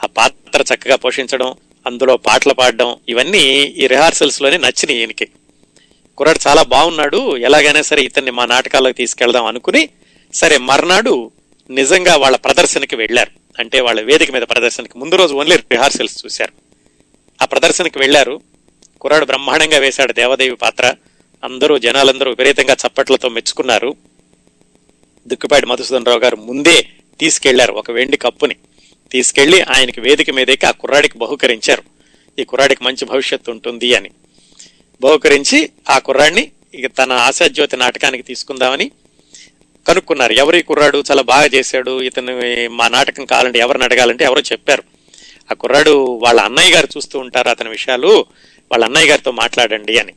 ఆ పాత్ర చక్కగా పోషించడం అందులో పాటలు పాడడం ఇవన్నీ ఈ రిహార్సల్స్లోనే నచ్చినాయి ఈయనకి. కుర్రాడు చాలా బాగున్నాడు ఎలాగైనా సరే ఇతన్ని మా నాటకాల్లోకి తీసుకెళ్దాం అనుకుని సరే మర్నాడు నిజంగా వాళ్ళ ప్రదర్శనకి వెళ్ళారు. అంటే వాళ్ళ వేదిక మీద ప్రదర్శనకి ముందు రోజు ఓన్లీ రిహార్సల్స్ చూశారు. ఆ ప్రదర్శనకి వెళ్ళారు. కుర్రాడు బ్రహ్మాండంగా వేశాడు దేవదేవి పాత్ర. అందరూ జనాలందరూ విపరీతంగా చప్పట్లతో మెచ్చుకున్నారు. దుక్కిపాటి మధుసూదన్ రావు గారు ముందే తీసుకెళ్ళారు ఒక వెండి కప్పుని. తీసుకెళ్ళి ఆయనకి వేదిక మీదకి ఆ కుర్రాడికి బహుకరించారు. ఈ కుర్రాడికి మంచి భవిష్యత్తు ఉంటుంది అని. బహుకరించి ఆ కుర్రాడిని ఇక తన ఆశాజ్యోతి నాటకానికి తీసుకుందామని కనుక్కున్నారు. ఎవరి కుర్రాడు చాలా బాగా చేశాడు ఇతను మా నాటకం కావాలంటే ఎవరిని అడగాలంటే ఎవరో చెప్పారు. ఆ కుర్రాడు వాళ్ళ అన్నయ్య గారు చూస్తూ ఉంటారు అతని విషయాలు వాళ్ళ అన్నయ్య గారితో మాట్లాడండి అని.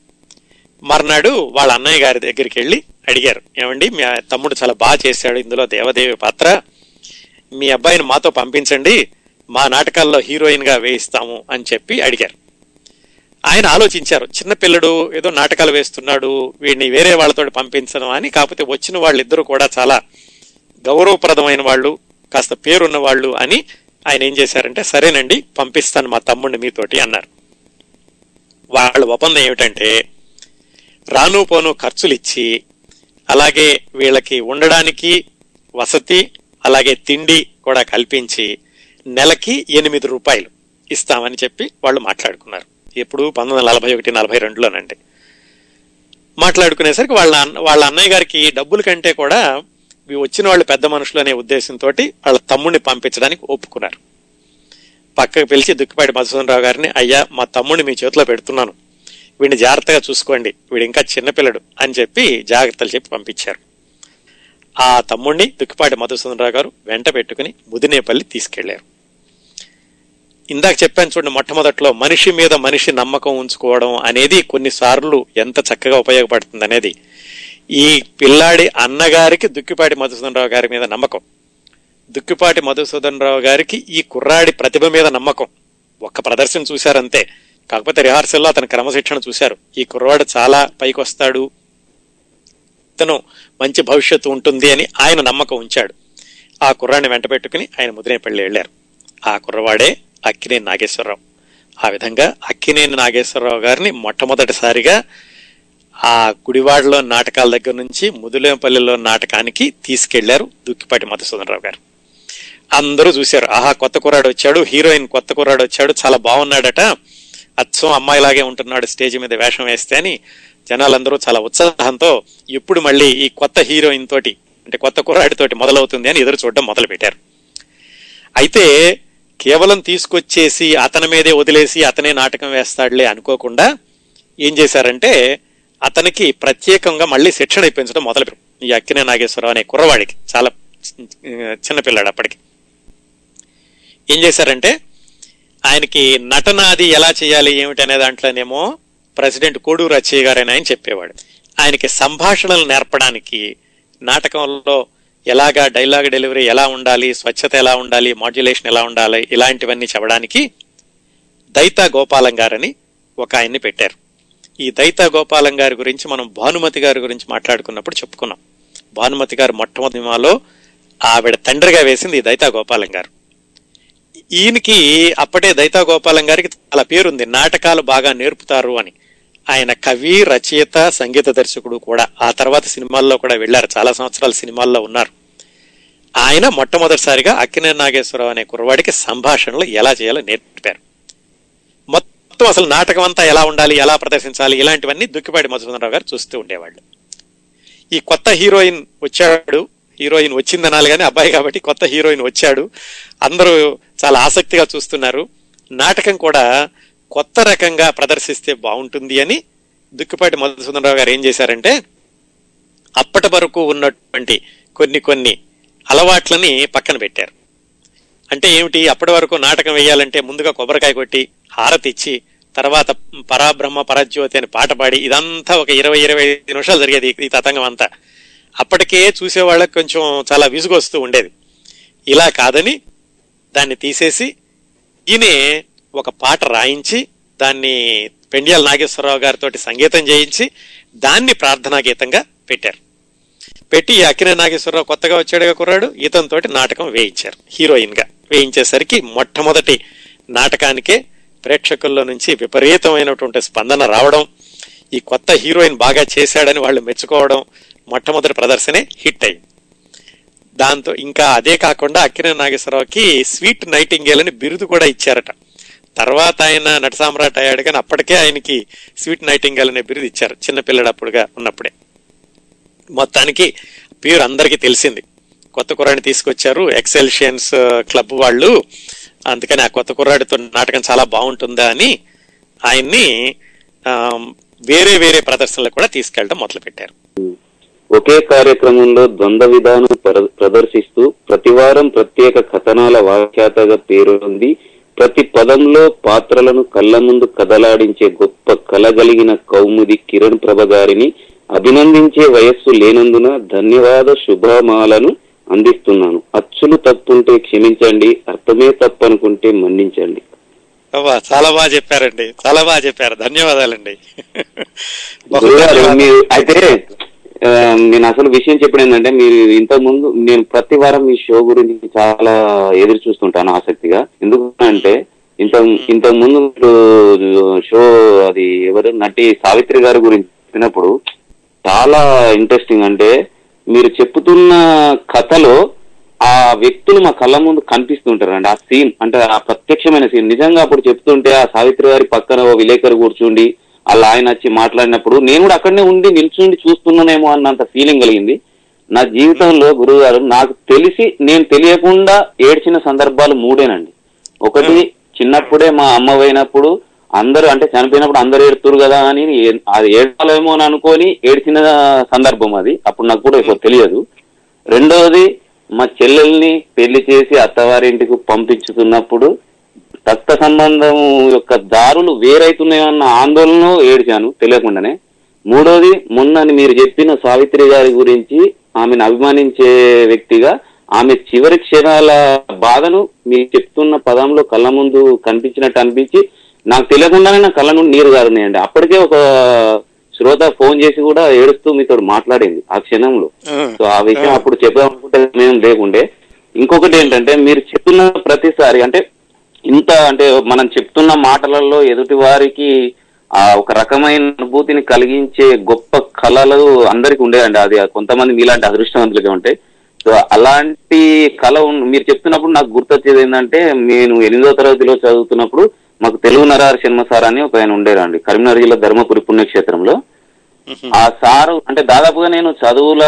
మర్నాడు వాళ్ళ అన్నయ్య గారి దగ్గరికి వెళ్ళి అడిగారు. ఏమండి మీ తమ్ముడు చాలా బాగా చేశాడు ఇందులో దేవదేవి పాత్ర. మీ అబ్బాయిని మాతో పంపించండి మా నాటకాల్లో హీరోయిన్గా వేయిస్తాము అని చెప్పి అడిగారు. ఆయన ఆలోచించారు చిన్నపిల్లడు ఏదో నాటకాలు వేస్తున్నాడు వీడిని వేరే వాళ్ళతో పంపించడం అని. కాకపోతే వచ్చిన వాళ్ళిద్దరూ కూడా చాలా గౌరవప్రదమైన వాళ్ళు కాస్త పేరున్న వాళ్ళు అని ఆయన ఏం చేశారంటే సరేనండి పంపిస్తాను మా తమ్ముడిని మీతోటి అన్నారు. వాళ్ళ ఒప్పందం ఏమిటంటే రాను పోను ఖర్చులు ఇచ్చి అలాగే వీళ్ళకి ఉండడానికి వసతి అలాగే తిండి కూడా కల్పించి నెలకి ఎనిమిది రూపాయలు ఇస్తామని చెప్పి వాళ్ళు మాట్లాడుకున్నారు. ఎప్పుడు పంతొమ్మిది వందల నలభై ఒకటి నలభై రెండులోనండి. మాట్లాడుకునేసరికి వాళ్ళ అన్న- వాళ్ళ అన్నయ్య గారికి డబ్బుల కంటే కూడా వచ్చిన వాళ్ళు పెద్ద మనుషులు అనే ఉద్దేశంతో వాళ్ళ తమ్ముడిని పంపించడానికి ఒప్పుకున్నారు. పక్కకు పిలిచి దుక్కిపాటి మధుసూదన్ రావు గారిని అయ్యా మా తమ్ముడిని మీ చేతిలో పెడుతున్నాను. వీడిని జాగ్రత్తగా చూసుకోండి. వీడు ఇంకా చిన్నపిల్లడు అని చెప్పి జాగ్రత్తలు చెప్పి పంపించారు. ఆ తమ్ముడిని దుక్కిపాటి మధుసూదన్ రావు గారు వెంట పెట్టుకుని ముదినేపల్లి తీసుకెళ్ళారు. ఇందాక చెప్పాను చూడండి మొట్టమొదట్లో మనిషి మీద మనిషి నమ్మకం ఉంచుకోవడం అనేది కొన్నిసార్లు ఎంత చక్కగా ఉపయోగపడుతుంది అనేది. ఈ పిల్లాడి అన్నగారికి దుక్కిపాటి మధుసూదన్ రావు గారి మీద నమ్మకం. దుక్కిపాటి మధుసూదన్ రావు గారికి ఈ కుర్రాడి ప్రతిభ మీద నమ్మకం. ఒక్క ప్రదర్శన చూశారంతే. కాకపోతే రిహార్సల్లో అతని క్రమశిక్షణ చూశారు. ఈ కుర్రాడు చాలా పైకి వస్తాడు ఇతను మంచి భవిష్యత్తు ఉంటుంది అని ఆయన నమ్మకం ఉంచాడు. ఆ కుర్రాడిని వెంట పెట్టుకుని ఆయన ముదినేపల్లి వెళ్ళారు. ఆ కుర్రవాడే అక్కినేని నాగేశ్వరరావు. ఆ విధంగా అక్కినేని నాగేశ్వరరావు గారిని మొట్టమొదటిసారిగా ఆ గుడివాడలో నాటకాల దగ్గర నుంచి ముదులేంపల్లిలో నాటకానికి తీసుకెళ్ళారు దుక్కిపాటి మధుసూదనరావు గారు. అందరూ చూశారు ఆహా కొత్త కుర్రాడు వచ్చాడు హీరోయిన్ కొత్త కుర్రాడు వచ్చాడు చాలా బాగున్నాడట అచ్చం అమ్మాయిలాగే ఉంటున్నాడు స్టేజ్ మీద వేషం వేస్తే అని జనాలందరూ చాలా ఉత్సాహంతో ఇప్పుడు మళ్ళీ ఈ కొత్త హీరోయిన్ తోటి అంటే కొత్త కుర్రాడితోటి మొదలవుతుంది అని ఎదురు చూడడం మొదలు పెట్టారు అయితే కేవలం తీసుకొచ్చేసి అతని మీదే వదిలేసి అతనే నాటకం వేస్తాడులే అనుకోకుండా ఏం చేశారంటే అతనికి ప్రత్యేకంగా మళ్ళీ శిక్షణ ఇప్పించడం మొదలు ఈ అక్కినే నాగేశ్వరరావు అనే కుర్రవాడికి చాలా చిన్నపిల్లాడు అప్పటికి. ఏం చేశారంటే ఆయనకి నటన అది ఎలా చేయాలి ఏమిటి అనే దాంట్లోనేమో ప్రెసిడెంట్ కోడూరు అచ్చయ్య గారు అని ఆయన చెప్పేవాడు. ఆయనకి సంభాషణలు నేర్పడానికి నాటకంలో ఎలాగా డైలాగ్ డెలివరీ ఎలా ఉండాలి స్వచ్ఛత ఎలా ఉండాలి మాడ్యులేషన్ ఎలా ఉండాలి ఇలాంటివన్నీ చెప్పడానికి దైతా గోపాలం గారని ఒక ఆయన్ని పెట్టారు. ఈ దైతా గోపాలం గారి గురించి మనం భానుమతి గారి గురించి మాట్లాడుకున్నప్పుడు చెప్పుకున్నాం. భానుమతి గారు మొట్టమొదటి సినిమాలో ఆవిడ తండ్రిగా వేసింది ఈ దైతా గోపాలం గారు. ఈయనకి అప్పటే దైతా గోపాలం గారికి చాలా పేరుంది. నాటకాలు బాగా నేర్పుతారు అని. ఆయన కవి రచయిత సంగీత దర్శకుడు కూడా ఆ తర్వాత సినిమాల్లో కూడా వెళ్ళారు. చాలా సంవత్సరాలు సినిమాల్లో ఉన్నారు. ఆయన మొట్టమొదటిసారిగా అక్కినే నాగేశ్వరరావు అనే కుర్రవాడికి సంభాషణలు ఎలా చేయాలో నేర్పారు. మొత్తం అసలు నాటకం అంతా ఎలా ఉండాలి ఎలా ప్రదర్శించాలి ఇలాంటివన్నీ దుక్కిపాటి మధుసూదనరావు గారు చూస్తూ ఉండేవాళ్ళు. ఈ కొత్త హీరోయిన్ వచ్చాడు హీరోయిన్ వచ్చిందనాలి కానీ అబ్బాయి కాబట్టి కొత్త హీరోయిన్ వచ్చాడు. అందరూ చాలా ఆసక్తిగా చూస్తున్నారు. నాటకం కూడా కొత్త రకంగా ప్రదర్శిస్తే బాగుంటుంది అని దుక్కిపాటి మధుసూదనరావు గారు ఏం చేశారంటే అప్పటి వరకు ఉన్నటువంటి కొన్ని కొన్ని అలవాట్లని పక్కన పెట్టారు. అంటే ఏమిటి? అప్పటి వరకు నాటకం వేయాలంటే ముందుగా కొబ్బరికాయ కొట్టి హారతి ఇచ్చి తర్వాత పరాబ్రహ్మ పరజ్యోతి అని పాట పాడి ఇదంతా ఒక ఇరవై ఇరవై ఐదు నిమిషాలు జరిగేది ఈ తతంగం అంతా. అప్పటికే చూసేవాళ్ళకి కొంచెం చాలా విసుగొస్తూ ఉండేది. ఇలా కాదని దాన్ని తీసేసి ఈయనే ఒక పాట రాయించి దాన్ని పెండియాల నాగేశ్వరరావు గారితో సంగీతం చేయించి దాన్ని ప్రార్థనా గీతంగా పెట్టారు. పెట్టి ఈ అక్కినే నాగేశ్వరరావు కొత్తగా వచ్చాడుగా కుర్రాడు. ఇతనితోటి నాటకం వేయించారు. హీరోయిన్గా వేయించేసరికి మొట్టమొదటి నాటకానికే ప్రేక్షకుల్లో నుంచి విపరీతమైనటువంటి స్పందన రావడం ఈ కొత్త హీరోయిన్ బాగా చేశాడని వాళ్ళు మెచ్చుకోవడం మొట్టమొదటి ప్రదర్శనే హిట్ అయింది. దాంతో ఇంకా అదే కాకుండా అక్కినే నాగేశ్వరరావుకి స్వీట్ నైటింగేల్ అని బిరుదు కూడా ఇచ్చారట. తర్వాత ఆయన నట సామ్రాట్ అయ్యాడు కానీ అప్పటికే ఆయనకి స్వీట్ నైటింగేల్ అనే బిరుదు ఇచ్చారు చిన్నపిల్లడప్పుడుగా ఉన్నప్పుడే. మొత్తానికి ప్యూర్ అందరికీ తెలిసింది. కొత్త కుర్రాడిని తీసుకొచ్చారు. ఎక్సెల్షియన్స్ క్లబ్ uh, వాళ్ళు. అందుకని ఆ కొత్త కుర్రాడితో నాటకం చాలా బాగుంటుందా అని ఆయన్ని um, వేరే వేరే ప్రదర్శనలు కూడా తీసుకెళ్ళడం మొదలు పెట్టారు. ఒకే కార్యక్రమంలో ద్వంద్వ విధానం ప్రదర్శిస్తూ ప్రతివారం ప్రత్యేక కథనాల వ్యాఖ్యాతగా పేరొంది. ప్రతి పదంలో పాత్రలను కళ్ళ ముందు కదలాడించే గొప్ప కలగలిగిన కౌముది కిరణ్ ప్రభ గారిని అభినందించే వయస్సు లేనందున ధన్యవాద శుభమాలను అందిస్తున్నాను. అచ్చులు తప్పుంటే క్షమించండి అర్థమే తప్పు అనుకుంటే మన్నించండి. అవ్వా చాలా బాగా చెప్పారండి. చాలా బాగా చెప్పారు. ధన్యవాదాలండి. అయితే నేను అసలు విషయం చెప్పడం ఏంటంటే మీరు ఇంతకు ముందు నేను ప్రతి వారం మీ షో గురించి చాలా ఎదురు చూస్తుంటాను ఆసక్తిగా. ఎందుకంటే ఇంత ఇంతకు ముందు షో అది ఎవరు నటి సావిత్రి గారి గురించి చెప్పినప్పుడు చాలా ఇంట్రెస్టింగ్ అంటే మీరు చెప్తున్న కథలో ఆ వ్యక్తులు మా కళ్ళ ముందు కనిపిస్తుంటారు అండి ఆ సీన్ అంటే ఆ ప్రత్యక్షమైన సీన్ నిజంగా అప్పుడు చెప్తుంటే ఆ సావిత్రి గారి పక్కన ఓ విలేకరు కూర్చుండి అలా ఆయన వచ్చి మాట్లాడినప్పుడు నేను కూడా అక్కడనే ఉండి నిల్చుండి చూస్తున్నానేమో అన్నంత ఫీలింగ్ కలిగింది. నా జీవితంలో గురువు గారు నాకు తెలిసి నేను తెలియకుండా ఏడ్చిన సందర్భాలు మూడేనండి. ఒకటి చిన్నప్పుడే మా అమ్మ పోయినప్పుడు అందరూ అంటే చనిపోయినప్పుడు అందరూ ఏడుతురు కదా అని ఏ- అది ఏడాలేమో అని అనుకొని ఏడ్చిన సందర్భం అది. అప్పుడు నాకు కూడా ఎక్కువ తెలియదు. రెండవది మా చెల్లెల్ని పెళ్ళి చేసి అత్తవారింటికి పంపించుతున్నప్పుడు రక్త సంబంధం యొక్క దారులు వేరైతున్నాయన్న ఆందోళన ఏడ్చాను తెలియకుండానే. మూడోది మొన్న మీరు చెప్పిన సావిత్రి గారి గురించి ఆమెను అభిమానించే వ్యక్తిగా ఆమె చివరి క్షణాల బాధను మీరు చెప్తున్న పదంలో కళ్ళ ముందు కనిపించినట్టు అనిపించి నాకు తెలియకుండానే నా కళ్ళ నుండి నీరు కారున్నాయండి అప్పటికే ఒక శ్రోత ఫోన్ చేసి కూడా ఏడుస్తూ మీతో మాట్లాడింది ఆ క్షణంలో. సో ఆ విషయం అప్పుడు చెప్దాం అనుకుంటే మేము లేకుండే. ఇంకొకటి ఏంటంటే మీరు చెప్తున్న ప్రతిసారి అంటే ఇంత అంటే మనం చెప్తున్న మాటలలో ఎదుటి వారికి ఆ ఒక రకమైన అనుభూతిని కలిగించే గొప్ప కళలు అందరికి ఉండేయండి అది కొంతమంది మీలాంటి అదృష్టవంతులుగా ఉంటాయి. సో అలాంటి కళ మీరు చెప్తున్నప్పుడు నాకు గుర్తొచ్చేది ఏంటంటే నేను ఎనిమిదో తరగతిలో చదువుతున్నప్పుడు మాకు తెలుగు నరహరి శర్మ సార్ అని ఒక ఆయన ఉండేరండి. కరీంనగర్ జిల్లా ధర్మపురి పుణ్యక్షేత్రంలో. ఆ సారు అంటే దాదాపుగా నేను చదువుల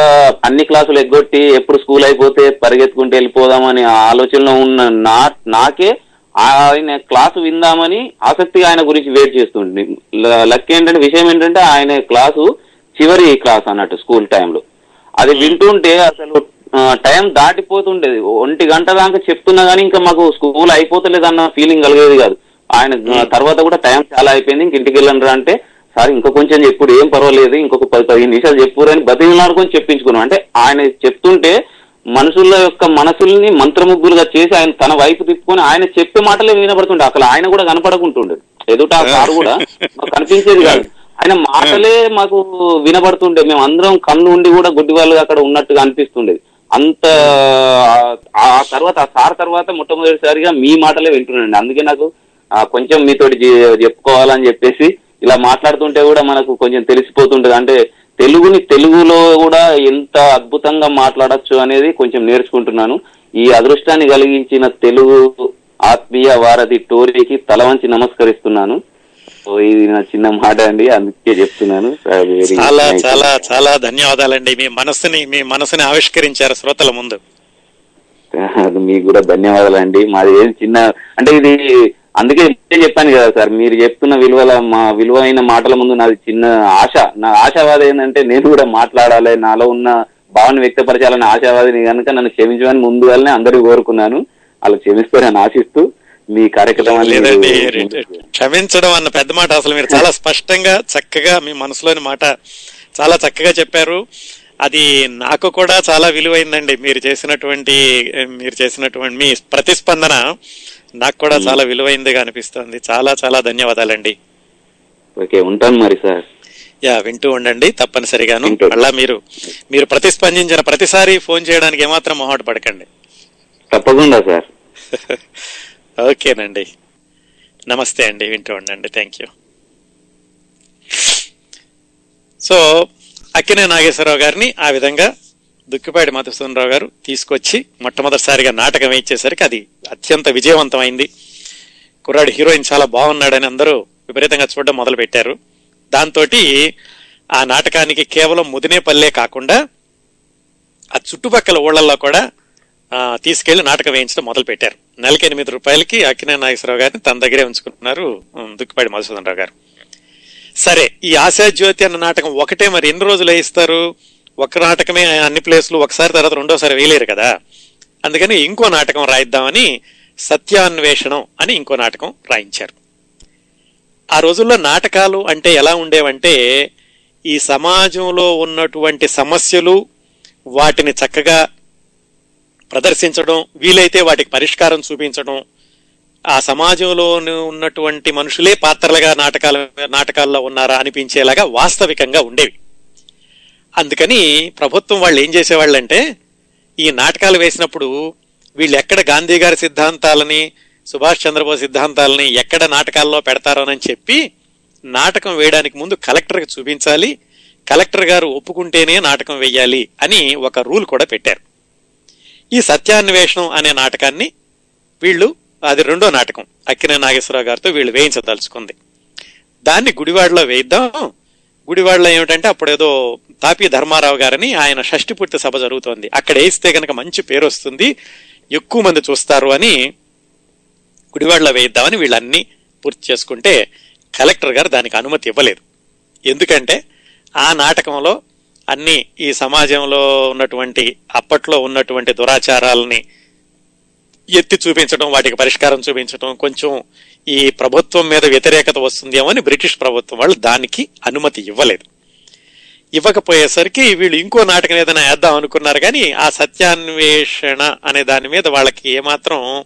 అన్ని క్లాసులు ఎగ్గొట్టి ఎప్పుడు స్కూల్ అయిపోతే పరిగెత్తుకుంటూ వెళ్ళిపోదామని ఆ ఆలోచనలో ఉన్న నా నాకే ఆయన క్లాసు విందామని ఆసక్తిగా ఆయన గురించి వెయిట్ చేస్తుండే. ల- లక్ ఏంటంటే విషయం ఏంటంటే ఆయన క్లాసు చివరి క్లాస్ అన్నట్టు స్కూల్ టైంలో. అది వింటుంటే అసలు టైం దాటిపోతుండేది. ఒంటి గంట దాకా చెప్తున్నా కానీ ఇంకా మాకు స్కూల్ అయిపోతలేదు అన్న ఫీలింగ్ కలిగేది కాదు. ఆయన తర్వాత కూడా టైం చాలా అయిపోయింది. ఇంక ఇంటికి వెళ్ళండి అంటే సార్ ఇంకా కొంచెం చెప్పుడు ఏం పర్వాలేదు ఇంకొక పది పదిహేను నిమిషాలు చెప్పురు అని బతికిలాడుకొని చెప్పించుకున్నాం. అంటే ఆయన చెప్తుంటే మనుషుల యొక్క మనసుల్ని మంత్రముగ్గులుగా చేసి ఆయన తన వైపు తిప్పుకొని ఆయన చెప్పే మాటలే వినబడుతుండే. అసలు ఆయన కూడా కనపడకుంటుండే. ఎదుట ఆ కారు కూడా మాకు కనిపించేది కాదు. ఆయన మాటలే మాకు వినబడుతుండే. మేము అందరం కన్ను ఉండి కూడా గుడ్డి వాళ్ళు అక్కడ ఉన్నట్టుగా అనిపిస్తుండేది అంత ఆ- తర్వాత ఆ సార్ తర్వాత మొట్టమొదటిసారిగా మీ మాటలే వింటున్నాండి అందుకే నాకు కొంచెం మీతోటి చెప్పుకోవాలని చెప్పేసి ఇలా మాట్లాడుతుంటే కూడా మనకు కొంచెం తెలిసిపోతుంటది. అంటే తెలుగుని తెలుగులో కూడా ఎంత అద్భుతంగా మాట్లాడొచ్చు అనేది కొంచెం నేర్చుకుంటున్నాను. ఈ అదృష్టాన్ని కలిగించిన తెలుగు ఆత్మీయ వారధి టోరీకి తల వంచి నమస్కరిస్తున్నాను. ఇది నా చిన్న మాట అండి అందుకే చెప్తున్నాను. చాలా. చాలా చాలా ధన్యవాదాలండి. మీ మనసుని మీ మనసుని ఆవిష్కరించారు శ్రోతల ముందు. అది మీకు కూడా ధన్యవాదాలు అండి మాది ఏం చిన్న అంటే ఇది అందుకే చెప్పాను కదా సార్ మీరు చెప్తున్న విలువల మా విలువైన మాటల ముందు నాది చిన్న ఆశ. నా ఆశావాదం ఏంటంటే నేను కూడా మాట్లాడాలి నాలో ఉన్న భావన వ్యక్తపరచాలని ఆశావాదిని కనుక నన్ను క్షమించమని ముందుగానే అందరూ కోరుకున్నాను. అలా క్షమిస్తారని ఆశిస్తూ మీ కార్యక్రమాన్ని క్షమించడం అన్న పెద్ద మాట అసలు మీరు చాలా స్పష్టంగా చక్కగా మీ మనసులోని మాట చాలా చక్కగా చెప్పారు. అది నాకు కూడా చాలా విలువైందండి. మీరు చేసినటువంటి మీరు చేసినటువంటి మీ ప్రతిస్పందన. నాకు కూడా చాలా విలువైందిగా అనిపిస్తోంది. చాలా చాలా ధన్యవాదాలండి. ఓకే ఉంటాను మరి సార్. యా వింటూ ఉండండి తప్పనిసరిగాను. మళ్ళా మీరు మీరు ప్రతిస్పందించిన ప్రతిసారి ఫోన్ చేయడానికి ఏమాత్రం మొహాట పడకండి. తప్పకుండా సార్. ఓకేనండి. నమస్తే అండి వింటూ ఉండండి. Thank you. So Akkineni Nageswara Rao గారిని ఆ విధంగా దుక్కిపాటి మధుసూదనరావు గారు తీసుకొచ్చి మొట్టమొదటిసారిగా నాటకం వేయించేసరికి అది అత్యంత విజయవంతమైంది. కుర్రాడు హీరోయిన్ చాలా బాగున్నాడని అందరూ విపరీతంగా చూడడం మొదలు పెట్టారు దాంతో ఆ నాటకానికి కేవలం ముదినేపల్లే కాకుండా ఆ చుట్టుపక్కల ఊళ్ళల్లో కూడా తీసుకెళ్ళి నాటకం వేయించడం మొదలు పెట్టారు నెలకి ఎనిమిది రూపాయలకి అక్కినే నాగేశ్వరరావు గారిని తన దగ్గరే ఉంచుకుంటున్నారు ఉమ్, దుక్కిపాటి మధుసూదన్ రావు గారు. సరే ఈ ఆశాజ్యోతి అన్న నాటకం ఒకటే మరి ఎన్ని రోజులు వేయిస్తారు ఒక నాటకమే అన్ని ప్లేస్లు ఒకసారి తర్వాత రెండోసారి వేయలేరు కదా. అందుకని ఇంకో నాటకం రాయిద్దామని సత్యాన్వేషణం అని ఇంకో నాటకం రాయించారు. ఆ రోజుల్లో నాటకాలు అంటే ఎలా ఉండేవంటే ఈ సమాజంలో ఉన్నటువంటి సమస్యలు వాటిని చక్కగా ప్రదర్శించడం వీలైతే వాటికి పరిష్కారం చూపించడం ఆ సమాజంలో ఉన్నటువంటి మనుషులే పాత్రలుగా నాటకాలు నాటకాల్లో ఉన్నారా అనిపించేలాగా వాస్తవికంగా ఉండేవి. అందుకని ప్రభుత్వం వాళ్ళు ఏం చేసేవాళ్ళంటే ఈ నాటకాలు వేసినప్పుడు వీళ్ళు ఎక్కడ గాంధీ గారి సిద్ధాంతాలని సుభాష్ చంద్రబోస్ సిద్ధాంతాలని ఎక్కడ నాటకాల్లో పెడతారోనని చెప్పి నాటకం వేయడానికి ముందు కలెక్టర్కి చూపించాలి. కలెక్టర్ గారు ఒప్పుకుంటేనే నాటకం వేయాలి అని ఒక రూల్ కూడా పెట్టారు. ఈ సత్యాన్వేషణం అనే నాటకాన్ని వీళ్ళు అది రెండో నాటకం అక్కినే నాగేశ్వరరావు గారితో వీళ్ళు వేయించదలుచుకుంది. దాన్ని గుడివాడలో వేయిద్దాం గుడివాడలో ఏమిటంటే అప్పుడు ఏదో తాపి ధర్మారావు గారని ఆయన షష్టి పూర్తి సభ జరుగుతోంది. అక్కడ వేస్తే కనుక మంచి పేరు వస్తుంది. ఎక్కువ మంది చూస్తారు అని గుడివాడలో వేయిద్దామని వీళ్ళన్నీ పూర్తి చేసుకుంటే కలెక్టర్ గారు దానికి అనుమతి ఇవ్వలేదు. ఎందుకంటే ఆ నాటకంలో అన్ని ఈ సమాజంలో ఉన్నటువంటి అప్పట్లో ఉన్నటువంటి దురాచారాలని ఎత్తి చూపించడం వాటికి పరిష్కారం చూపించడం కొంచెం ఈ ప్రభుత్వం మీద వ్యతిరేకత వస్తుందేమో అని బ్రిటిష్ ప్రభుత్వం వాళ్ళు దానికి అనుమతి ఇవ్వలేదు. ఇవ్వకపోయేసరికి వీళ్ళు ఇంకో నాటకం ఏదైనా వేద్దాం అనుకున్నారు కానీ ఆ సత్యాన్వేషణ అనే దాని మీద వాళ్ళకి ఏమాత్రం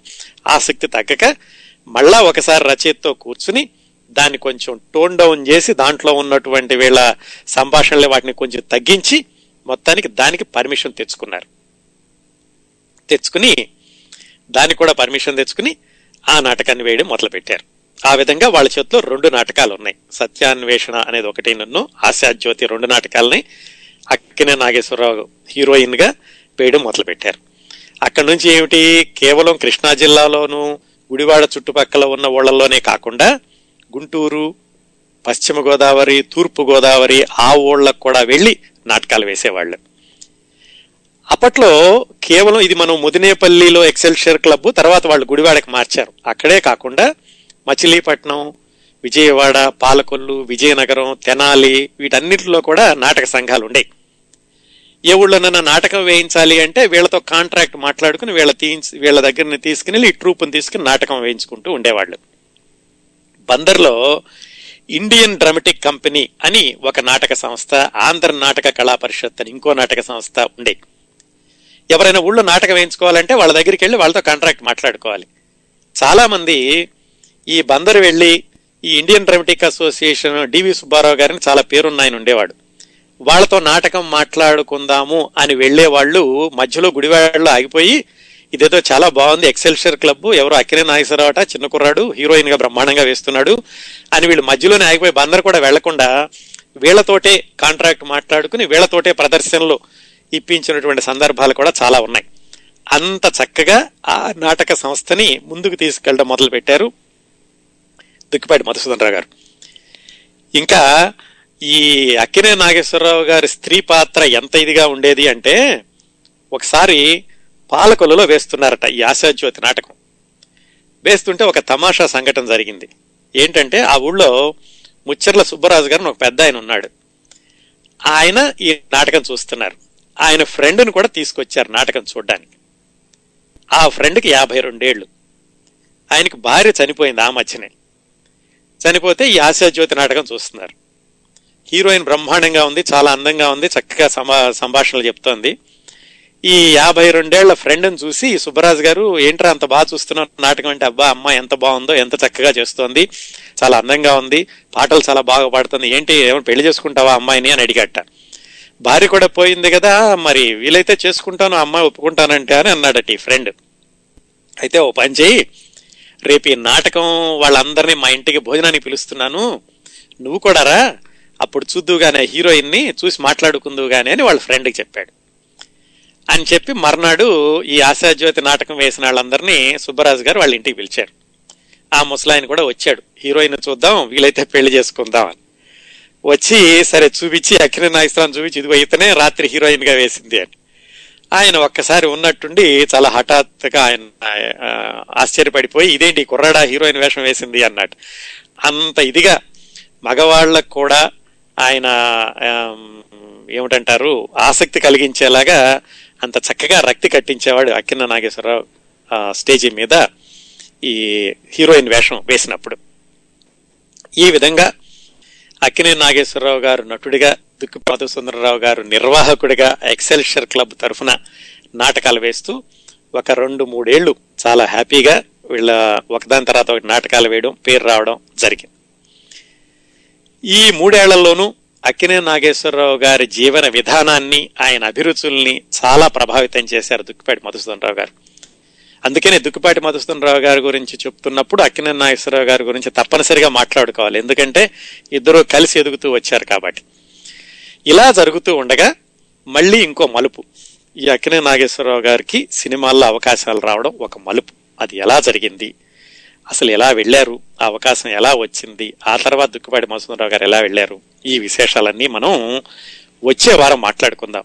ఆసక్తి తగ్గక మళ్ళా ఒకసారి రచయితతో కూర్చుని దాన్ని కొంచెం టోన్ డౌన్ చేసి దాంట్లో ఉన్నటువంటి వీళ్ళ సంభాషణలు వాటిని కొంచెం తగ్గించి మొత్తానికి దానికి పర్మిషన్ తెచ్చుకున్నారు. తెచ్చుకుని దానికి కూడా పర్మిషన్ తెచ్చుకుని ఆ నాటకాన్ని వేయడం మొదలుపెట్టారు. ఆ విధంగా వాళ్ళ చేతిలో రెండు నాటకాలు ఉన్నాయి. సత్యాన్వేషణ అనేది ఒకటి నన్ను ఆశాజ్యోతి రెండు నాటకాలని అక్కినే నాగేశ్వరరావు హీరోయిన్గా వేయడం మొదలుపెట్టారు. అక్కడి నుంచి ఏమిటి? కేవలం కృష్ణా జిల్లాలోను గుడివాడ చుట్టుపక్కల ఉన్న ఊళ్ళల్లోనే కాకుండా గుంటూరు పశ్చిమ గోదావరి తూర్పు గోదావరి ఆ ఊళ్ళకు కూడా వెళ్ళి నాటకాలు వేసేవాళ్ళు. అప్పట్లో కేవలం ఇది మనం ముదినేపల్లిలో ఎక్సెల్షియర్ క్లబ్ తర్వాత వాళ్ళు గుడివాడకి మార్చారు. అక్కడే కాకుండా మచిలీపట్నం విజయవాడ పాలకొల్లు విజయనగరం తెనాలి వీటన్నిటిలో కూడా నాటక సంఘాలు ఉండేవి ఏ ఊళ్ళోనైనా నాటకం వేయించాలి అంటే వీళ్ళతో కాంట్రాక్ట్ మాట్లాడుకుని వీళ్ళ తీయించి వీళ్ళ దగ్గరని తీసుకుని వెళ్ళి ఈ ట్రూప్ని తీసుకుని నాటకం వేయించుకుంటూ ఉండేవాళ్ళు. బందర్లో ఇండియన్ డ్రామటిక్ కంపెనీ అని ఒక నాటక సంస్థ ఆంధ్ర నాటక కళా పరిషత్ అని ఇంకో నాటక సంస్థ ఉండే ఎవరైనా ఊళ్ళో నాటకం వేయించుకోవాలంటే వాళ్ళ దగ్గరికి వెళ్ళి వాళ్ళతో కాంట్రాక్ట్ మాట్లాడుకోవాలి. చాలామంది ఈ బందరు వెళ్ళి ఈ Indian dramatic association DV Subba Rao గారిని చాలా పేరున్న ఆయన ఉండేవాడు. వాళ్ళతో నాటకం మాట్లాడుకుందాము అని వెళ్ళేవాళ్ళు మధ్యలో గుడివాడలో ఆగిపోయి ఇదేదో చాలా బాగుంది ఎక్సెల్షర్ క్లబ్ ఎవరో అక్కినే నాగేశ్వరరావట చిన్న కుర్రాడు హీరోయిన్గా బ్రహ్మాండంగా వేస్తున్నాడు అని వీళ్ళు మధ్యలోనే ఆగిపోయి బందరు కూడా వెళ్ళకుండా వీళ్ళతోటే కాంట్రాక్ట్ మాట్లాడుకుని వీళ్ళతోటే ప్రదర్శనలు ఇప్పించినటువంటి సందర్భాలు కూడా చాలా ఉన్నాయి. అంత చక్కగా ఆ నాటక సంస్థని ముందుకు తీసుకెళ్ళడం మొదలు పెట్టారు దుక్కిపాటి మధుసూదనరావు గారు. ఇంకా ఈ అక్కినే నాగేశ్వరరావు గారి స్త్రీ పాత్ర ఎంత ఇదిగా ఉండేది అంటే ఒకసారి పాలకొల్లులో వేస్తున్నారట ఈ ఆశాజ్యోతి నాటకం. వేస్తుంటే ఒక తమాషా సంఘటన జరిగింది. ఏంటంటే ఆ ఊళ్ళో ముచ్చర్ల సుబ్బరాజు గారిని ఒక పెద్ద ఆయన ఉన్నాడు. ఆయన ఈ నాటకం చూస్తున్నారు. ఆయన ఫ్రెండ్ను కూడా తీసుకొచ్చారు నాటకం చూడడానికి. ఆ ఫ్రెండ్కి యాభై రెండేళ్ళు. ఆయనకి భార్య చనిపోయింది ఆ మధ్యనే. చనిపోతే ఈ ఆశాజ్యోతి నాటకం చూస్తున్నారు. హీరోయిన్ బ్రహ్మాండంగా ఉంది చాలా అందంగా ఉంది చక్కగా సంభా సంభాషణలు చెప్తోంది. ఈ యాభై రెండేళ్ళ ఫ్రెండ్ని చూసి సుబ్బరాజు గారు ఏంట్రా అంత బాగా చూస్తున్నావు నాటకం అంటే? అబ్బా అమ్మ ఎంత బాగుందో ఎంత చక్కగా చేస్తోంది చాలా అందంగా ఉంది పాటలు చాలా బాగా పాడుతుంది ఏంటి ఏమైనా పెళ్ళి చేసుకుంటావా అమ్మాయిని? అని అడిగట. భార్య కూడా పోయింది కదా మరి వీలైతే చేసుకుంటాను అమ్మాయి ఒప్పుకుంటానంటే అని అన్నాడట ఈ ఫ్రెండ్ అయితే ఓ పని చేయి రేపు ఈ నాటకం వాళ్ళందరినీ మా ఇంటికి భోజనానికి పిలుస్తున్నాను నువ్వు కూడా రా అప్పుడు చూద్దుగానే హీరోయిన్ని చూసి మాట్లాడుకుందువు కానీ అని వాళ్ళ ఫ్రెండ్కి చెప్పాడు. అని చెప్పి మర్నాడు ఈ ఆశాజ్యోతి నాటకం వేసిన వాళ్ళందరినీ సుబ్బరాజు గారు వాళ్ళ ఇంటికి పిలిచారు. ఆ ముసలాయన కూడా వచ్చాడు హీరోయిన్ చూద్దాం వీలైతే పెళ్ళి చేసుకుందాం అని. వచ్చి సరే చూపించి అఖిల నాగేశ్వరం చూపించి ఇదిగో ఇతనే రాత్రి హీరోయిన్గా వేసింది అని. ఆయన ఒక్కసారి ఉన్నట్టుండి చాలా హఠాత్తుగా ఆయన ఆశ్చర్యపడిపోయి ఇదేంటి కుర్రాడా హీరోయిన్ వేషం వేసింది అన్నట్టు అంత ఇదిగా మగవాళ్ళకు కూడా ఆయన ఏమిటంటారు ఆసక్తి కలిగించేలాగా అంత చక్కగా రక్తి కట్టించేవాడు అక్కిన నాగేశ్వరరావు స్టేజీ మీద ఈ హీరోయిన్ వేషం వేసినప్పుడు. ఈ విధంగా అక్కినే నాగేశ్వరరావు గారు నటుడిగా దుక్కి సుందరరావు గారు నిర్వాహకుడిగా ఎక్సెల్షర్ క్లబ్ తరఫున నాటకాలు వేస్తూ ఒక రెండు మూడేళ్ళు చాలా హ్యాపీగా వీళ్ళ ఒకదాని తర్వాత ఒకటి నాటకాలు వేయడం పేరు రావడం జరిగింది. ఈ మూడేళ్ళలోనూ అక్కినే నాగేశ్వరరావు గారి జీవన విధానాన్ని ఆయన అభిరుచుల్ని చాలా ప్రభావితం చేశారు దుక్కిపాటి మధుసూదనరావు గారు. అందుకనే దుక్కిపాటి మధుసూదనరావు గారి గురించి చెప్తున్నప్పుడు అక్కినే నాగేశ్వరరావు గారి గురించి తప్పనిసరిగా మాట్లాడుకోవాలి. ఎందుకంటే ఇద్దరు కలిసి ఎదుగుతూ వచ్చారు కాబట్టి. ఇలా జరుగుతూ ఉండగా మళ్ళీ ఇంకో మలుపు. ఈ అక్కినే నాగేశ్వరరావు గారికి సినిమాల్లో అవకాశాలు రావడం ఒక మలుపు. అది ఎలా జరిగింది? అసలు ఎలా వెళ్ళారు? ఆ అవకాశం ఎలా వచ్చింది? ఆ తర్వాత దుక్కుపాటి మధుసూదనరావు గారు ఎలా వెళ్ళారు? ఈ విశేషాలన్నీ మనం వచ్చే వారం మాట్లాడుకుందాం.